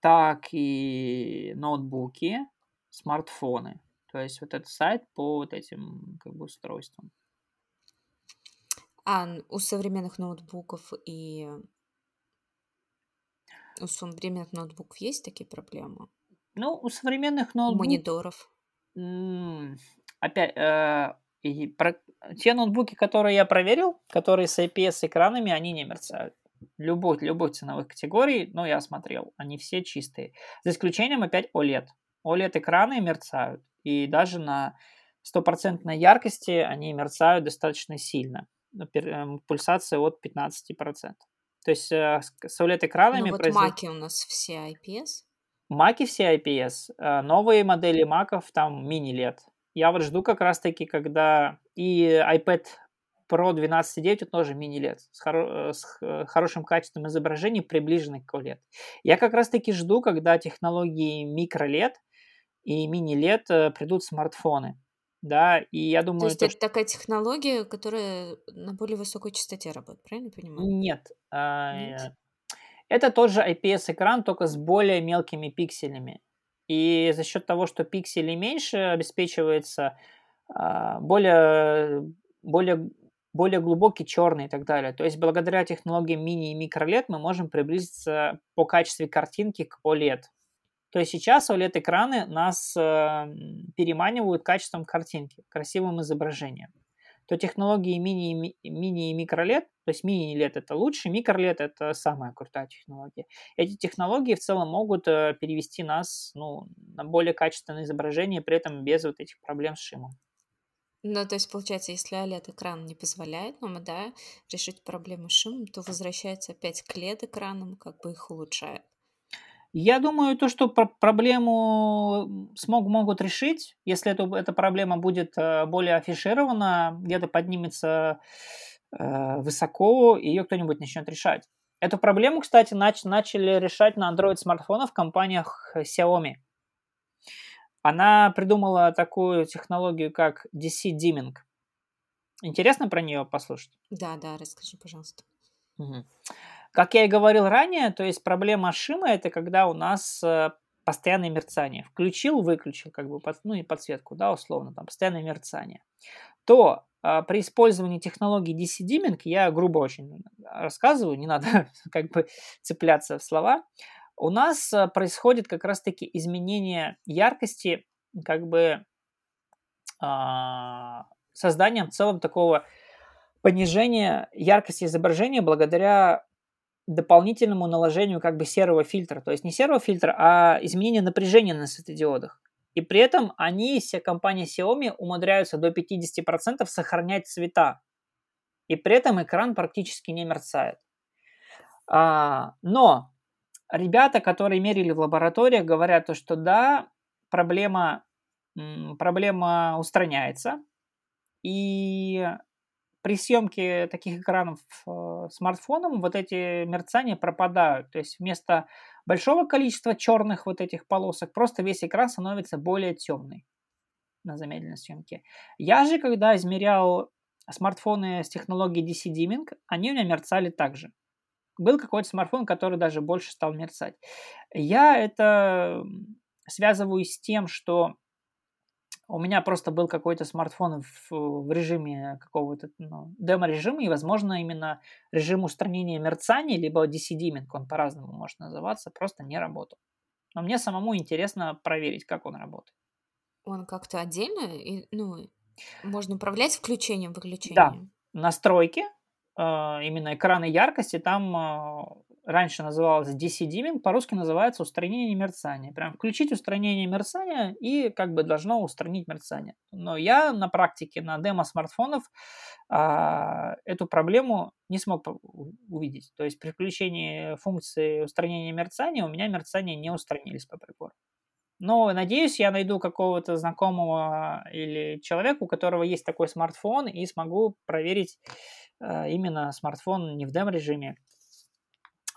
так и ноутбуки, смартфоны. То есть вот этот сайт по вот этим как бы устройствам. А у современных ноутбуков и у современных ноутбуков есть такие проблемы? Ну, у современных ноутбуков... Мониторов. Опять, э, и про... те ноутбуки, которые я проверил, которые с IPS-экранами, они не мерцают любой, любой ценовых категорий, ну, я смотрел, они все чистые. За исключением опять OLED. OLED-экраны мерцают, и даже на стопроцентной яркости они мерцают достаточно сильно. Эм, пульсация от 15%. То есть э, с OLED-экранами... Ну вот производ... маки у нас все IPS. Маки все IPS. Э, новые модели маков там мини-LED. Я вот жду как раз-таки, когда и iPad Pro 12.9 это тоже мини-LED с, хоро- с хорошим качеством изображения, приближенный к OLED. Я как раз-таки жду, когда технологии микро-LED и мини-LED э, придут смартфоны. Да, и я думаю... То есть это, это такая технология, которая на более высокой частоте работает, правильно понимаю? Нет. А, Нет? Это тот же IPS-экран, только с более мелкими пикселями. И за счет того, что пикселей меньше, обеспечивается а, более, более, более глубокий черный и так далее. То есть благодаря технологиям мини и микролет мы можем приблизиться по качеству картинки к OLED. То есть сейчас OLED-экраны нас э, переманивают качеством картинки, красивым изображением. То технологии мини, мини и микролет, то есть мини-лет это лучше, микролет это самая крутая технология. Эти технологии в целом могут э, перевести нас ну, на более качественное изображение, при этом без вот этих проблем с шимом. Ну, то есть, получается, если OLED-экран не позволяет нам, да, решить проблему с шумом, то возвращается опять к LED-экранам, как бы их улучшает. Я думаю, то, что проблему смог, могут решить, если эту, эта проблема будет э, более афиширована, где-то поднимется э, высоко, и ее кто-нибудь начнет решать. Эту проблему, кстати, нач, начали решать на Android-смартфонах в компаниях Xiaomi. Она придумала такую технологию, как DC Dimming. Интересно про нее послушать? Да, да, расскажи, пожалуйста. Угу. Как я и говорил ранее, то есть проблема Шима это когда у нас э, постоянное мерцание. Включил, выключил, как бы, ну и подсветку, да, условно, там, постоянное мерцание. То а, при использовании технологии DC Dimming, я грубо очень рассказываю, не надо как бы цепляться в слова, у нас э, происходит как раз-таки изменение яркости, как бы а, созданием в целом такого понижения яркости изображения благодаря дополнительному наложению как бы серого фильтра. То есть не серого фильтра, а изменение напряжения на светодиодах. И при этом они, все компании Xiaomi, умудряются до 50% сохранять цвета. И при этом экран практически не мерцает. А, но ребята, которые мерили в лабораториях, говорят, то, что да, проблема, проблема устраняется. И при съемке таких экранов э, смартфоном вот эти мерцания пропадают. То есть вместо большого количества черных вот этих полосок просто весь экран становится более темный на замедленной съемке. Я же, когда измерял смартфоны с технологией DC Dimming, они у меня мерцали также. Был какой-то смартфон, который даже больше стал мерцать. Я это связываю с тем, что у меня просто был какой-то смартфон в, в режиме какого-то ну, демо-режима, и, возможно, именно режим устранения мерцаний, либо DC-dimming, он по-разному может называться, просто не работал. Но мне самому интересно проверить, как он работает. Он как-то отдельно, и, ну, можно управлять включением, выключением? Да, настройки, э, именно экраны яркости, там э, раньше называлось DC-dimming, по-русски называется устранение мерцания. Прям включить устранение мерцания и как бы должно устранить мерцание. Но я на практике, на демо смартфонов а, эту проблему не смог увидеть. То есть при включении функции устранения мерцания у меня мерцания не устранились по прибору. Но надеюсь, я найду какого-то знакомого или человека, у которого есть такой смартфон, и смогу проверить э, именно смартфон не в дем-режиме,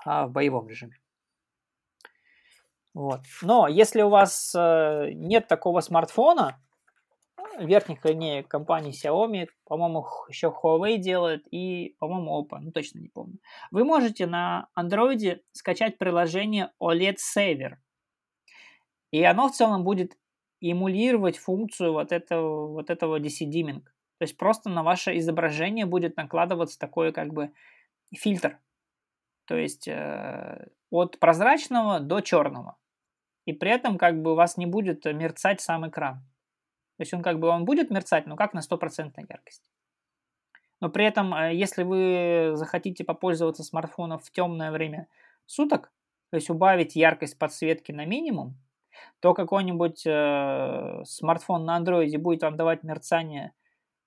а в боевом режиме. Вот. Но если у вас э, нет такого смартфона, верхних линеек компании Xiaomi, по-моему, еще Huawei делает и, по-моему, Oppo, ну точно не помню. Вы можете на Android скачать приложение OLED Saver. И оно в целом будет эмулировать функцию вот этого, вот этого DC-dimming. То есть просто на ваше изображение будет накладываться такой как бы фильтр. То есть э, от прозрачного до черного. И при этом как бы у вас не будет мерцать сам экран. То есть он как бы он будет мерцать, но как на стопроцентной яркости. Но при этом, э, если вы захотите попользоваться смартфоном в темное время суток, то есть убавить яркость подсветки на минимум, то какой-нибудь э, смартфон на андроиде будет вам давать мерцание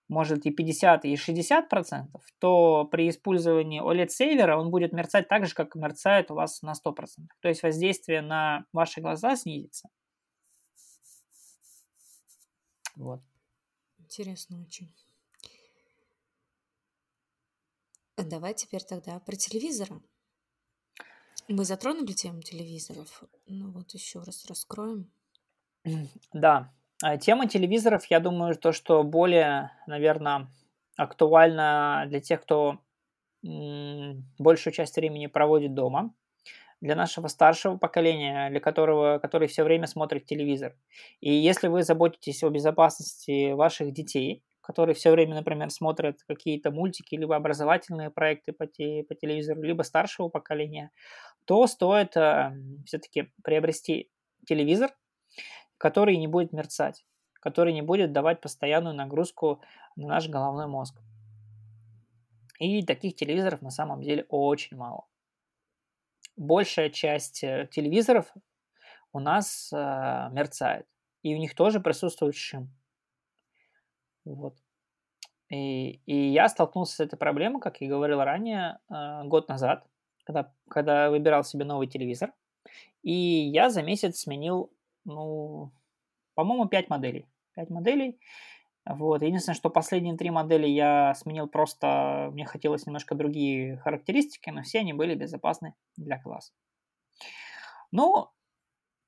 может и 50, и 60 процентов, то при использовании OLED-сейвера он будет мерцать так же, как мерцает у вас на 100 процентов. То есть воздействие на ваши глаза снизится. Вот. Интересно очень. Давай теперь тогда про телевизоры. Мы затронули тему телевизоров. Ну вот еще раз раскроем. Да, а тема телевизоров, я думаю, то, что более, наверное, актуальна для тех, кто большую часть времени проводит дома. для нашего старшего поколения, для которого, который все время смотрит телевизор. И если вы заботитесь о безопасности ваших детей, которые все время, например, смотрят какие-то мультики, либо образовательные проекты по, те, по телевизору, либо старшего поколения, то стоит э, все-таки приобрести телевизор, который не будет мерцать, который не будет давать постоянную нагрузку на наш головной мозг. И таких телевизоров на самом деле очень мало большая часть э, телевизоров у нас э, мерцает. И у них тоже присутствует шим. Вот. И, и я столкнулся с этой проблемой, как я говорил ранее, э, год назад, когда, когда выбирал себе новый телевизор. И я за месяц сменил, ну, по-моему, 5 моделей. 5 моделей. Вот. Единственное, что последние три модели я сменил просто, мне хотелось немножко другие характеристики, но все они были безопасны для класса. Ну,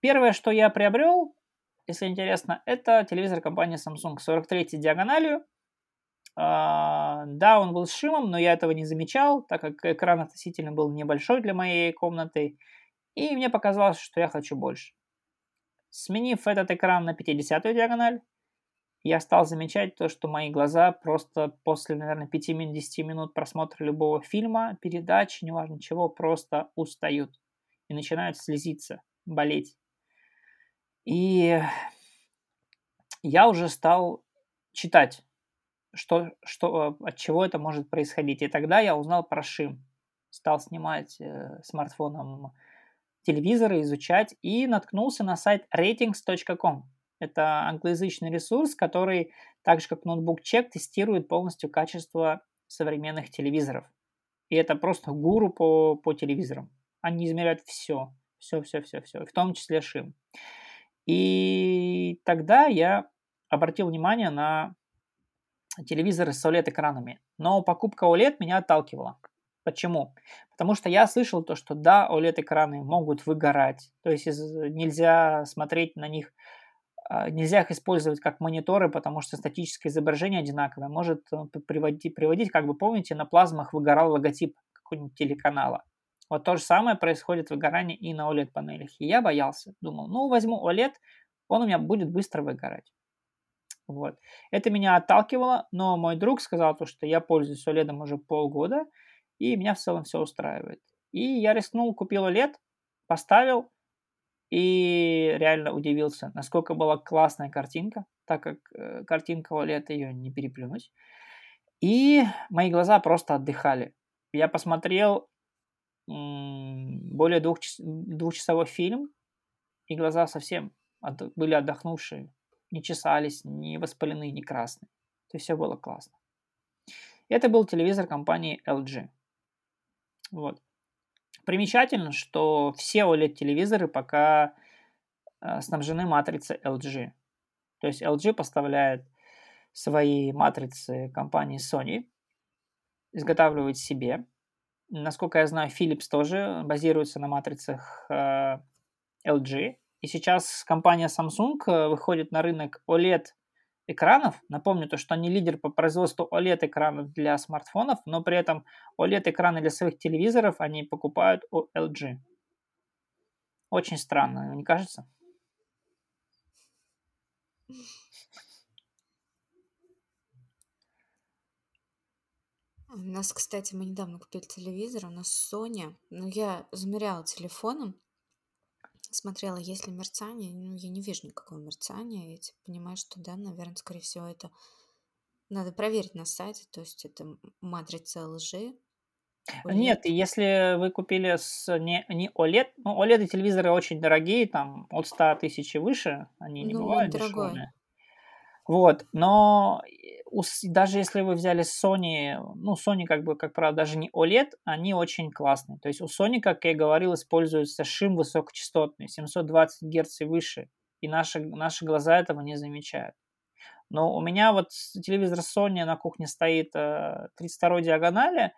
первое, что я приобрел, если интересно, это телевизор компании Samsung 43 диагональю. А, да, он был с шимом, но я этого не замечал, так как экран относительно был небольшой для моей комнаты, и мне показалось, что я хочу больше. Сменив этот экран на 50 диагональ, я стал замечать то, что мои глаза просто после, наверное, 5-10 минут просмотра любого фильма, передачи, неважно чего, просто устают и начинают слезиться, болеть. И я уже стал читать, что, что, от чего это может происходить. И тогда я узнал про шим. Стал снимать э, смартфоном телевизоры, изучать и наткнулся на сайт ratings.com. Это англоязычный ресурс, который, так же как ноутбук чек, тестирует полностью качество современных телевизоров. И это просто гуру по, по телевизорам. Они измеряют все, все, все, все, все, в том числе шим. И тогда я обратил внимание на телевизоры с OLED-экранами. Но покупка OLED меня отталкивала. Почему? Потому что я слышал то, что да, OLED-экраны могут выгорать. То есть нельзя смотреть на них а, нельзя их использовать как мониторы, потому что статическое изображение одинаковое. Может э, приводить, приводить, как бы помните, на плазмах выгорал логотип какого-нибудь телеканала. Вот то же самое происходит выгорание и на OLED-панелях. И я боялся. Думал, ну, возьму OLED, он у меня будет быстро выгорать. Вот. Это меня отталкивало, но мой друг сказал то, что я пользуюсь OLED уже полгода, и меня в целом все устраивает. И я рискнул, купил OLED, поставил, и реально удивился, насколько была классная картинка, так как э, картинка Валета ее не переплюнуть. И мои глаза просто отдыхали. Я посмотрел м- более двух, двухчасовой фильм, и глаза совсем от, были отдохнувшие, не чесались, не воспалены, не красные. То есть все было классно. Это был телевизор компании LG. Вот. Примечательно, что все OLED-телевизоры пока э, снабжены матрицей LG. То есть LG поставляет свои матрицы компании Sony, изготавливает себе. Насколько я знаю, Philips тоже базируется на матрицах LG. И сейчас компания Samsung э, выходит на рынок OLED экранов. Напомню то, что они лидер по производству OLED-экранов для смартфонов, но при этом OLED-экраны для своих телевизоров они покупают у LG. Очень странно, не кажется? У нас, кстати, мы недавно купили телевизор, у нас Sony, но я замеряла телефоном, смотрела, есть ли мерцание. Ну, я не вижу никакого мерцания. Я типа, понимаю, что да, наверное, скорее всего, это надо проверить на сайте. То есть это матрица лжи. OLED. Нет, если вы купили с не, не OLED, ну, OLED телевизоры очень дорогие, там от 100 тысяч и выше, они не ну, бывают дешевые. Вот, но даже если вы взяли Sony, ну, Sony, как бы, как правило, даже не OLED, они очень классные. То есть у Sony, как я говорил, используется шим высокочастотный, 720 Гц и выше, и наши, наши глаза этого не замечают. Но у меня вот телевизор Sony на кухне стоит 32 э, диагонали,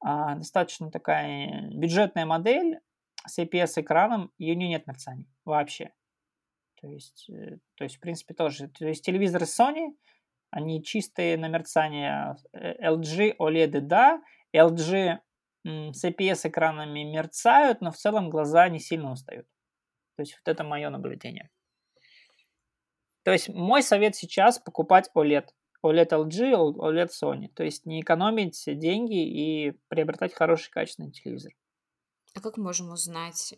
а, достаточно такая бюджетная модель с IPS-экраном, и у нее нет мерцаний вообще. То есть, э, то есть, в принципе, тоже. То есть телевизоры Sony – они чистые на мерцание. LG OLED, да. LG с IPS-экранами мерцают, но в целом глаза не сильно устают. То есть вот это мое наблюдение. То есть мой совет сейчас покупать OLED. OLED LG, OLED Sony. То есть не экономить деньги и приобретать хороший качественный телевизор. А как можем узнать,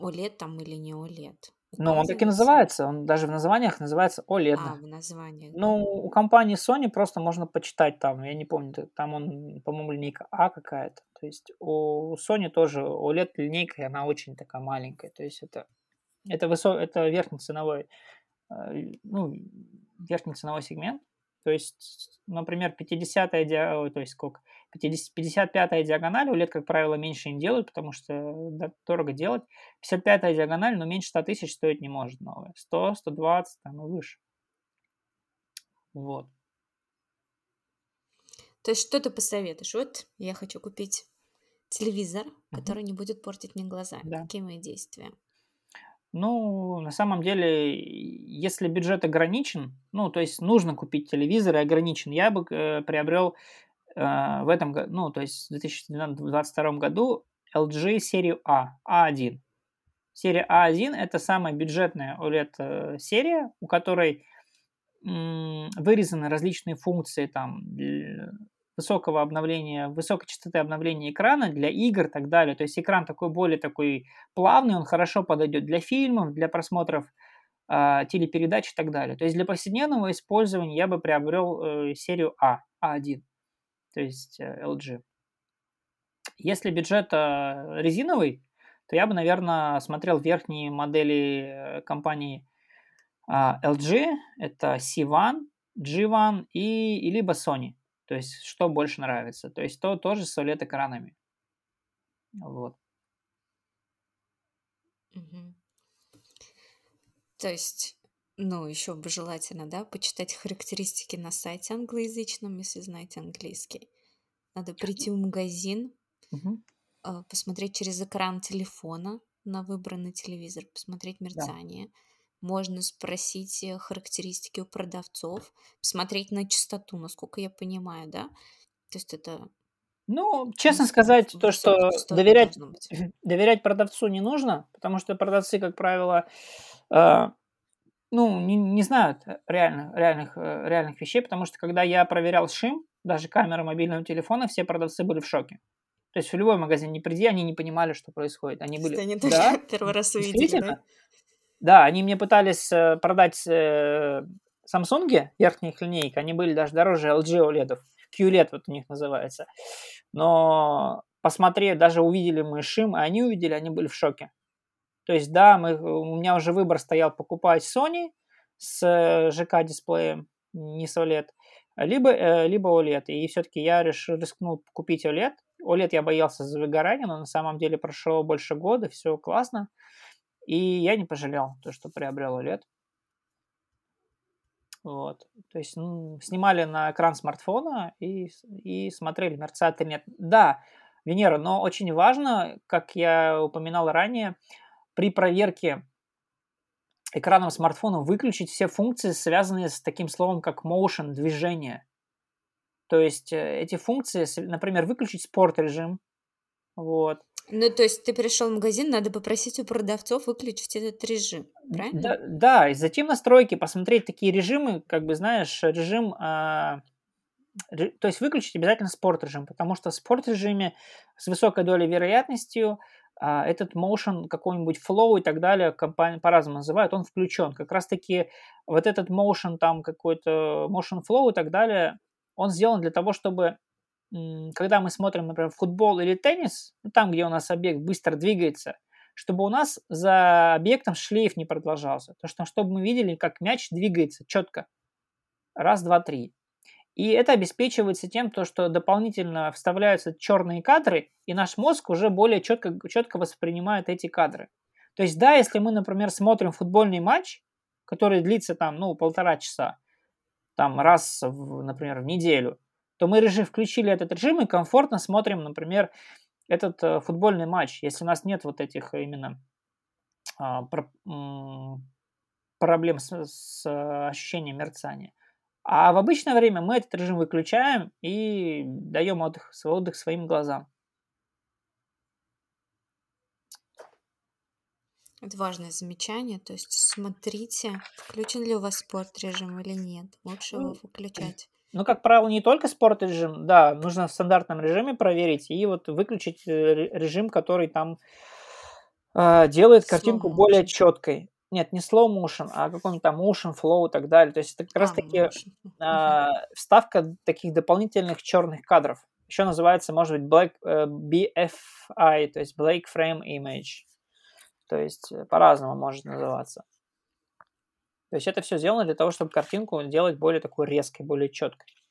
OLED там или не OLED? Ну, он так и называется. Он даже в названиях называется OLED. А, в названиях. Ну, у компании Sony просто можно почитать там. Я не помню, там он, по-моему, линейка А какая-то. То есть у Sony тоже OLED линейка, и она очень такая маленькая. То есть это, это, высо... это верхний ценовой, э, ну, верхний ценовой сегмент. То есть, например, 50-я, диа... то есть сколько? 50, 55-я диагональ, у LED, как правило, меньше им делают, потому что да, дорого делать. 55-я диагональ, но меньше 100 тысяч стоить не может новая. 100, 120, там и выше. Вот. То есть что ты посоветуешь? Вот я хочу купить телевизор, который угу. не будет портить мне глаза. Да. Какие мои действия? Ну, на самом деле, если бюджет ограничен, ну, то есть нужно купить телевизор и ограничен, я бы э, приобрел в этом году, ну, то есть в 2022 году LG серию А, А1. Серия А1 это самая бюджетная OLED-серия, у которой вырезаны различные функции там высокого обновления, высокой частоты обновления экрана для игр и так далее. То есть экран такой более такой плавный, он хорошо подойдет для фильмов, для просмотров э, телепередач и так далее. То есть для повседневного использования я бы приобрел э, серию А, А1, то есть э, LG. Если бюджет э, резиновый, то я бы, наверное, смотрел верхние модели э, компании э, LG, это C1, G1 и, и либо Sony. То есть, что больше нравится. То есть, то тоже с OLED-экранами. Вот. Угу. То есть, ну, еще бы желательно, да, почитать характеристики на сайте англоязычном, если знаете английский. Надо прийти в магазин, угу. посмотреть через экран телефона на выбранный телевизор, посмотреть мерцание. Да можно спросить э, характеристики у продавцов, посмотреть на частоту, насколько я понимаю, да? То есть это... Ну, честно сказать, то, что доверять, доверять продавцу не нужно, потому что продавцы, как правило, э, ну, не, не знают реально, реальных, э, реальных вещей, потому что когда я проверял шим, даже камеры мобильного телефона, все продавцы были в шоке. То есть в любой магазин не приди, они не понимали, что происходит. Они были... Они да? первый раз увидели, да? Да, они мне пытались э, продать э, Samsung верхних линейок, они были даже дороже LG OLED, QLED вот у них называется. Но посмотрев, даже увидели мы шим, и они увидели, они были в шоке. То есть, да, мы, у меня уже выбор стоял покупать Sony с ЖК-дисплеем, не с OLED, либо, э, либо OLED. И все-таки я решил, рискнул купить OLED. OLED я боялся за выгорание, но на самом деле прошло больше года, все классно. И я не пожалел то, что приобрел OLED. Вот. То есть ну, снимали на экран смартфона и, и смотрели, мерцает или нет. Да, Венера, но очень важно, как я упоминал ранее, при проверке экраном смартфона выключить все функции, связанные с таким словом, как motion, движение. То есть э, эти функции, например, выключить спорт режим, вот, ну, то есть ты пришел в магазин, надо попросить у продавцов выключить этот режим, правильно? Да, да и затем настройки, посмотреть такие режимы, как бы, знаешь, режим... А, ре, то есть выключить обязательно спорт режим, потому что в спорт режиме с высокой долей вероятностью этот motion, какой-нибудь flow и так далее, компания по-разному называют, он включен. Как раз-таки вот этот motion, там какой-то motion flow и так далее, он сделан для того, чтобы когда мы смотрим, например, футбол или теннис, ну, там, где у нас объект быстро двигается, чтобы у нас за объектом шлейф не продолжался. То, что, чтобы мы видели, как мяч двигается четко. Раз, два, три. И это обеспечивается тем, то, что дополнительно вставляются черные кадры, и наш мозг уже более четко, четко воспринимает эти кадры. То есть, да, если мы, например, смотрим футбольный матч, который длится там, ну, полтора часа, там раз, в, например, в неделю, то мы режим, включили этот режим и комфортно смотрим, например, этот э, футбольный матч, если у нас нет вот этих именно а, про, м, проблем с, с ощущением мерцания. А в обычное время мы этот режим выключаем и даем отдых, отдых своим глазам. Это важное замечание. То есть смотрите, включен ли у вас спорт режим или нет. Лучше его выключать. Ну, как правило, не только спорт режим, да, нужно в стандартном режиме проверить и вот выключить э, режим, который там э, делает картинку slow более четкой. Нет, не slow motion, а какой-нибудь там motion flow и так далее. То есть это как а, раз таки э, вставка таких дополнительных черных кадров. Еще называется, может быть, black, э, BFI, то есть Black Frame Image. То есть э, по-разному может называться. То есть это все сделано для того, чтобы картинку делать более такой резкой, более четкой.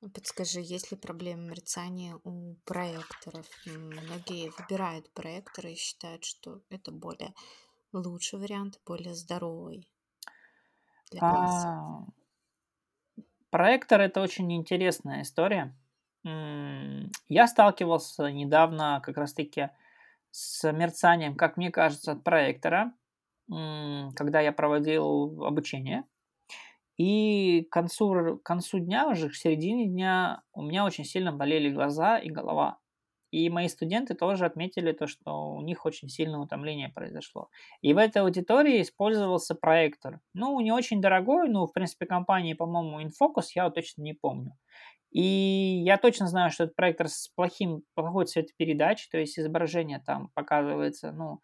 Подскажи, есть ли проблемы мерцания у проекторов? Многие выбирают проекторы и считают, что это более лучший вариант, более здоровый для глаз. А, проектор это очень интересная история. Я сталкивался недавно как раз-таки с мерцанием, как мне кажется, от проектора, когда я проводил обучение. И к концу, к концу дня, уже к середине дня, у меня очень сильно болели глаза и голова. И мои студенты тоже отметили то, что у них очень сильное утомление произошло. И в этой аудитории использовался проектор. Ну, не очень дорогой, но, в принципе, компании, по-моему, Infocus, я вот точно не помню. И я точно знаю, что этот проектор с плохим, плохой цветопередачей, то есть изображение там показывается, ну,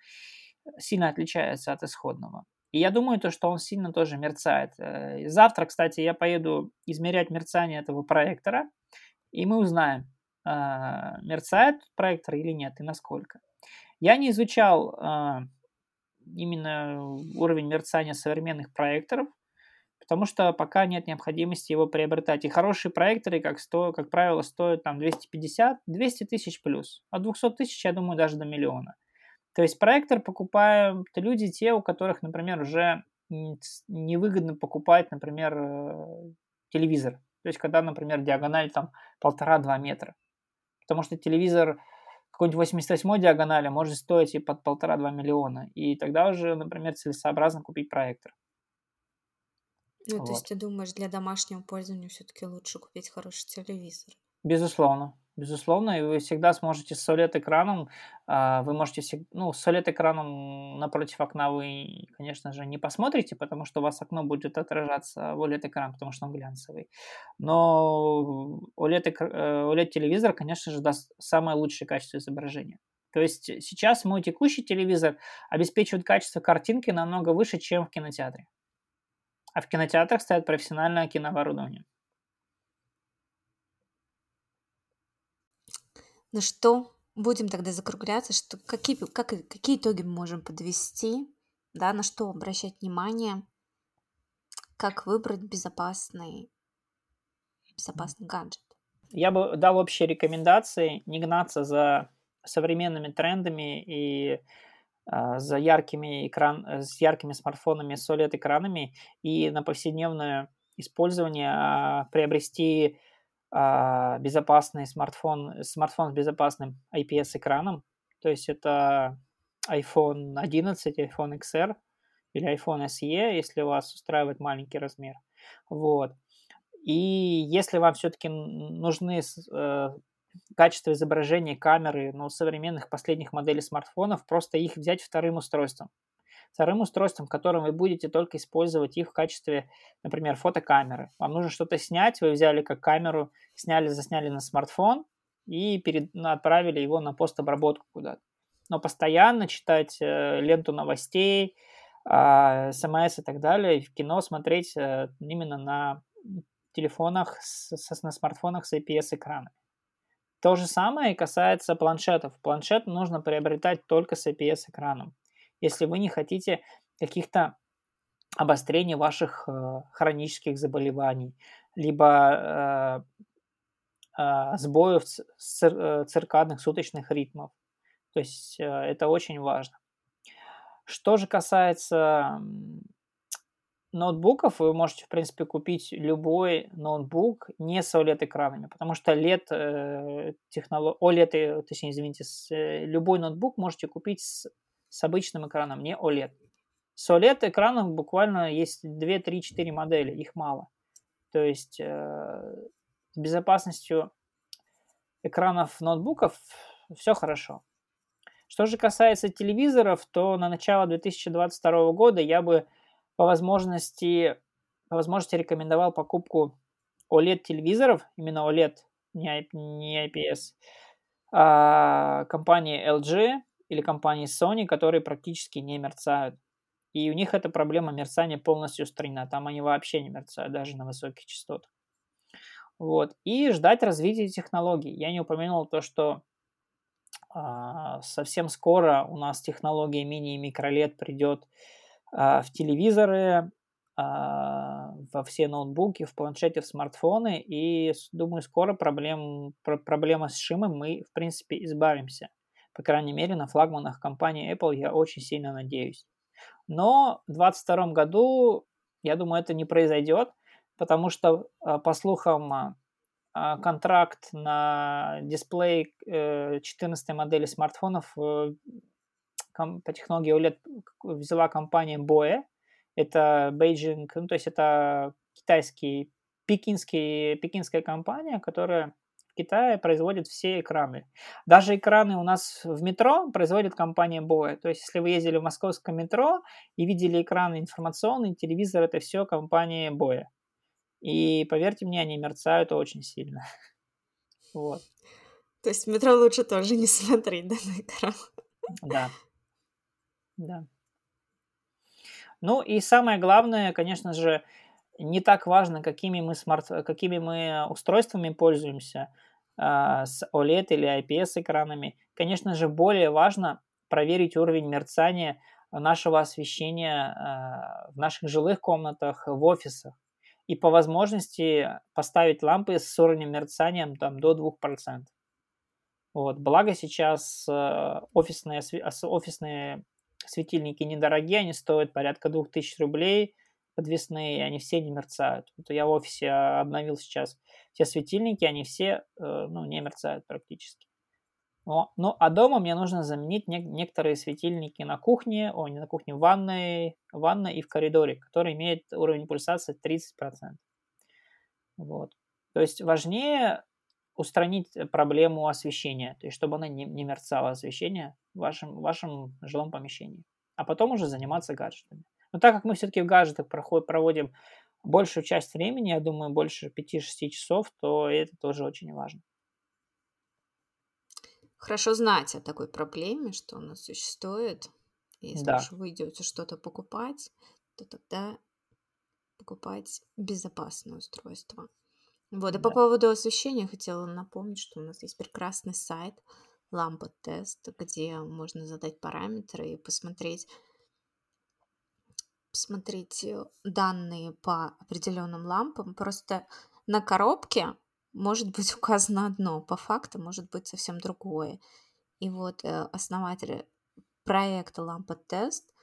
сильно отличается от исходного. И я думаю, то, что он сильно тоже мерцает. Э, завтра, кстати, я поеду измерять мерцание этого проектора, и мы узнаем, а, мерцает проектор или нет, и насколько. Я не изучал а, именно уровень мерцания современных проекторов, потому что пока нет необходимости его приобретать. И хорошие проекторы, как, сто, как правило, стоят там 250, 200 тысяч плюс. От 200 тысяч, я думаю, даже до миллиона. То есть проектор покупают люди, те, у которых, например, уже невыгодно покупать, например, э, телевизор. То есть когда, например, диагональ там полтора-два метра. Потому что телевизор какой-нибудь 88 диагонали может стоить и под полтора-два миллиона. И тогда уже, например, целесообразно купить проектор. Ну, вот. то есть ты думаешь, для домашнего пользования все-таки лучше купить хороший телевизор? Безусловно. Безусловно, и вы всегда сможете с OLED-экраном, а, вы можете, ну, с OLED-экраном напротив окна вы, конечно же, не посмотрите, потому что у вас окно будет отражаться в OLED-экран, потому что он глянцевый. Но OLED-телевизор, э, конечно же, даст самое лучшее качество изображения. То есть сейчас мой текущий телевизор обеспечивает качество картинки намного выше, чем в кинотеатре. А в кинотеатрах стоят профессиональное кинооборудование. Ну что, будем тогда закругляться, что какие, как, какие итоги мы можем подвести, да, на что обращать внимание, как выбрать безопасный, безопасный гаджет. Я бы дал общие рекомендации не гнаться за современными трендами и а, за яркими экран, с яркими смартфонами с OLED-экранами и на повседневное использование а, приобрести безопасный смартфон, смартфон с безопасным IPS-экраном. То есть это iPhone 11, iPhone XR или iPhone SE, если вас устраивает маленький размер. Вот. И если вам все-таки нужны э, качество изображения камеры, ну, современных последних моделей смартфонов, просто их взять вторым устройством вторым устройством, которым вы будете только использовать их в качестве, например, фотокамеры. Вам нужно что-то снять, вы взяли как камеру, сняли, засняли на смартфон и перед, отправили его на постобработку куда-то. Но постоянно читать э, ленту новостей, э, и так далее, в кино смотреть э, именно на телефонах, с, с, на смартфонах с IPS-экранами. То же самое касается планшетов. Планшет нужно приобретать только с IPS-экраном если вы не хотите каких-то обострений ваших э, хронических заболеваний, либо э, э, сбоев цир, э, циркадных суточных ритмов. То есть э, это очень важно. Что же касается ноутбуков, вы можете, в принципе, купить любой ноутбук не с OLED-экранами, потому что LED, э, технолог... OLED, э, точнее, извините, с, э, любой ноутбук можете купить с с обычным экраном, не OLED. С OLED-экранов буквально есть 2, 3, 4 модели, их мало. То есть э, с безопасностью экранов ноутбуков все хорошо. Что же касается телевизоров, то на начало 2022 года я бы по возможности, по возможности рекомендовал покупку OLED-телевизоров, именно OLED, не, не IPS, а, компании LG или компании Sony, которые практически не мерцают. И у них эта проблема мерцания полностью устранена. Там они вообще не мерцают, даже на высоких частотах. Вот. И ждать развития технологий. Я не упомянул то, что а, совсем скоро у нас технология мини и микролет придет а, в телевизоры, а, во все ноутбуки, в планшеты, в смартфоны. И думаю, скоро проблем, про, проблема с шимом мы, в принципе, избавимся. По крайней мере, на флагманах компании Apple я очень сильно надеюсь. Но в 2022 году, я думаю, это не произойдет, потому что, а, по слухам, а, контракт на дисплей 14 э, модели смартфонов э, по технологии OLED взяла компания BOE. Это Beijing, ну, то есть это китайский, пекинский, пекинская компания, которая Китае производит все экраны. Даже экраны у нас в метро производит компания BOE. То есть если вы ездили в московском метро и видели экраны информационные, телевизор, это все компания BOE. И поверьте мне, они мерцают очень сильно. Вот. То есть в метро лучше тоже не смотреть да, на экран. Да. Да. Ну и самое главное, конечно же, не так важно, какими мы, смарт... какими мы устройствами пользуемся, с OLED или IPS экранами. Конечно же, более важно проверить уровень мерцания нашего освещения э, в наших жилых комнатах, в офисах. И по возможности поставить лампы с уровнем мерцания там, до 2%. Вот. Благо сейчас э, офисные, офисные светильники недорогие, они стоят порядка 2000 рублей, подвесные, они все не мерцают. Вот я в офисе обновил сейчас все светильники, они все э, ну, не мерцают практически. Но, ну, а дома мне нужно заменить не, некоторые светильники на кухне, о, не на кухне, в ванной, в ванной и в коридоре, которые имеют уровень пульсации 30%. Вот. То есть важнее устранить проблему освещения, то есть чтобы она не, не мерцала освещение в вашем, в вашем жилом помещении, а потом уже заниматься гаджетами. Но так как мы все-таки в гаджетах проход, проводим большую часть времени, я думаю, больше 5-6 часов, то это тоже очень важно. Хорошо знать о такой проблеме, что она существует. Если да. уж вы идете что-то покупать, то тогда покупать безопасное устройство. Вот, и да. по поводу освещения хотела напомнить, что у нас есть прекрасный сайт лампа тест, где можно задать параметры и посмотреть, посмотреть э, данные по определенным лампам. Просто на коробке может быть указано одно, по факту может быть совсем другое. И вот э, основатель проекта лампа тест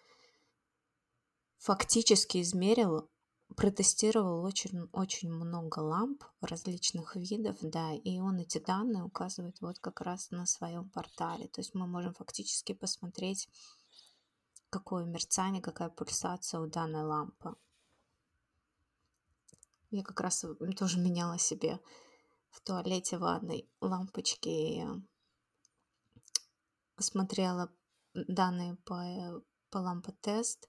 фактически измерил протестировал очень, очень много ламп различных видов, да, и он эти данные указывает вот как раз на своем портале. То есть мы можем фактически посмотреть, какое мерцание, какая пульсация у данной лампы. Я как раз тоже меняла себе в туалете ванной лампочки и посмотрела данные по, по лампотест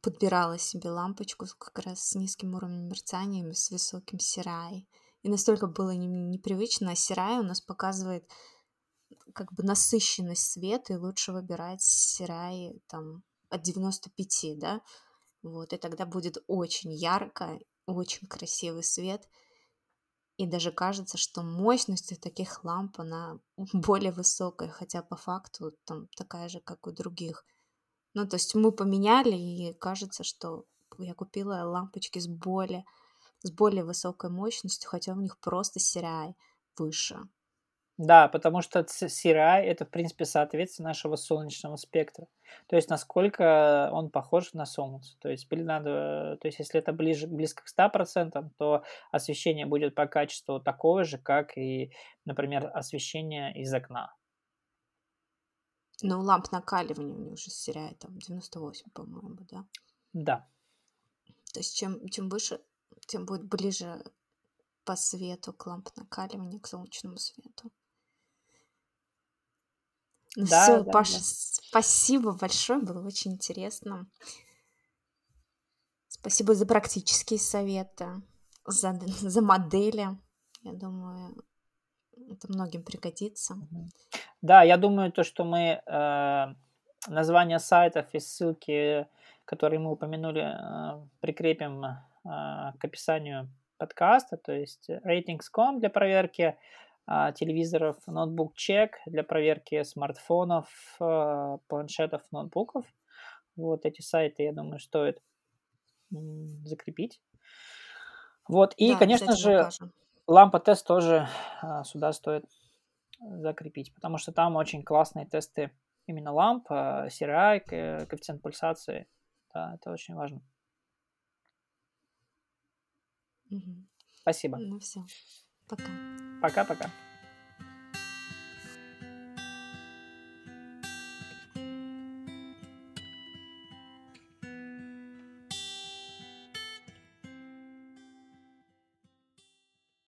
подбирала себе лампочку как раз с низким уровнем мерцания, с высоким сирай. И настолько было непривычно, а сирай у нас показывает как бы насыщенность света, и лучше выбирать сирай там от 95, да, вот, и тогда будет очень ярко, очень красивый свет, и даже кажется, что мощность у таких ламп, она более высокая, хотя по факту там такая же, как у других – ну, то есть мы поменяли, и кажется, что я купила лампочки с более, с более высокой мощностью, хотя у них просто CRI выше. Да, потому что CRI это, в принципе, соответствие нашего солнечного спектра. То есть, насколько он похож на Солнце. То есть, надо, то есть если это ближе, близко к 100%, то освещение будет по качеству такое же, как и, например, освещение из окна. Ну, ламп накаливания у них уже серия там 98, по-моему, да? Да. То есть чем, чем выше, тем будет ближе по свету к ламп накаливания, к солнечному свету. Ну Да, все, да, Паша, да. спасибо большое, было очень интересно. Спасибо за практические советы, за, за модели. Я думаю, это многим пригодится. Да, я думаю, то, что мы э, названия сайтов и ссылки, которые мы упомянули, э, прикрепим э, к описанию подкаста, то есть ratings.com для проверки телевизоров, ноутбук чек для проверки смартфонов, э, планшетов, ноутбуков. Вот эти сайты, я думаю, стоит закрепить. Вот, и, Да, конечно же, лампа тест тоже а, сюда стоит закрепить, потому что там очень классные тесты именно ламп, а, CRI, ко- коэффициент пульсации. Да, это очень важно. Мгм. Спасибо. Ну все, пока. Пока-пока.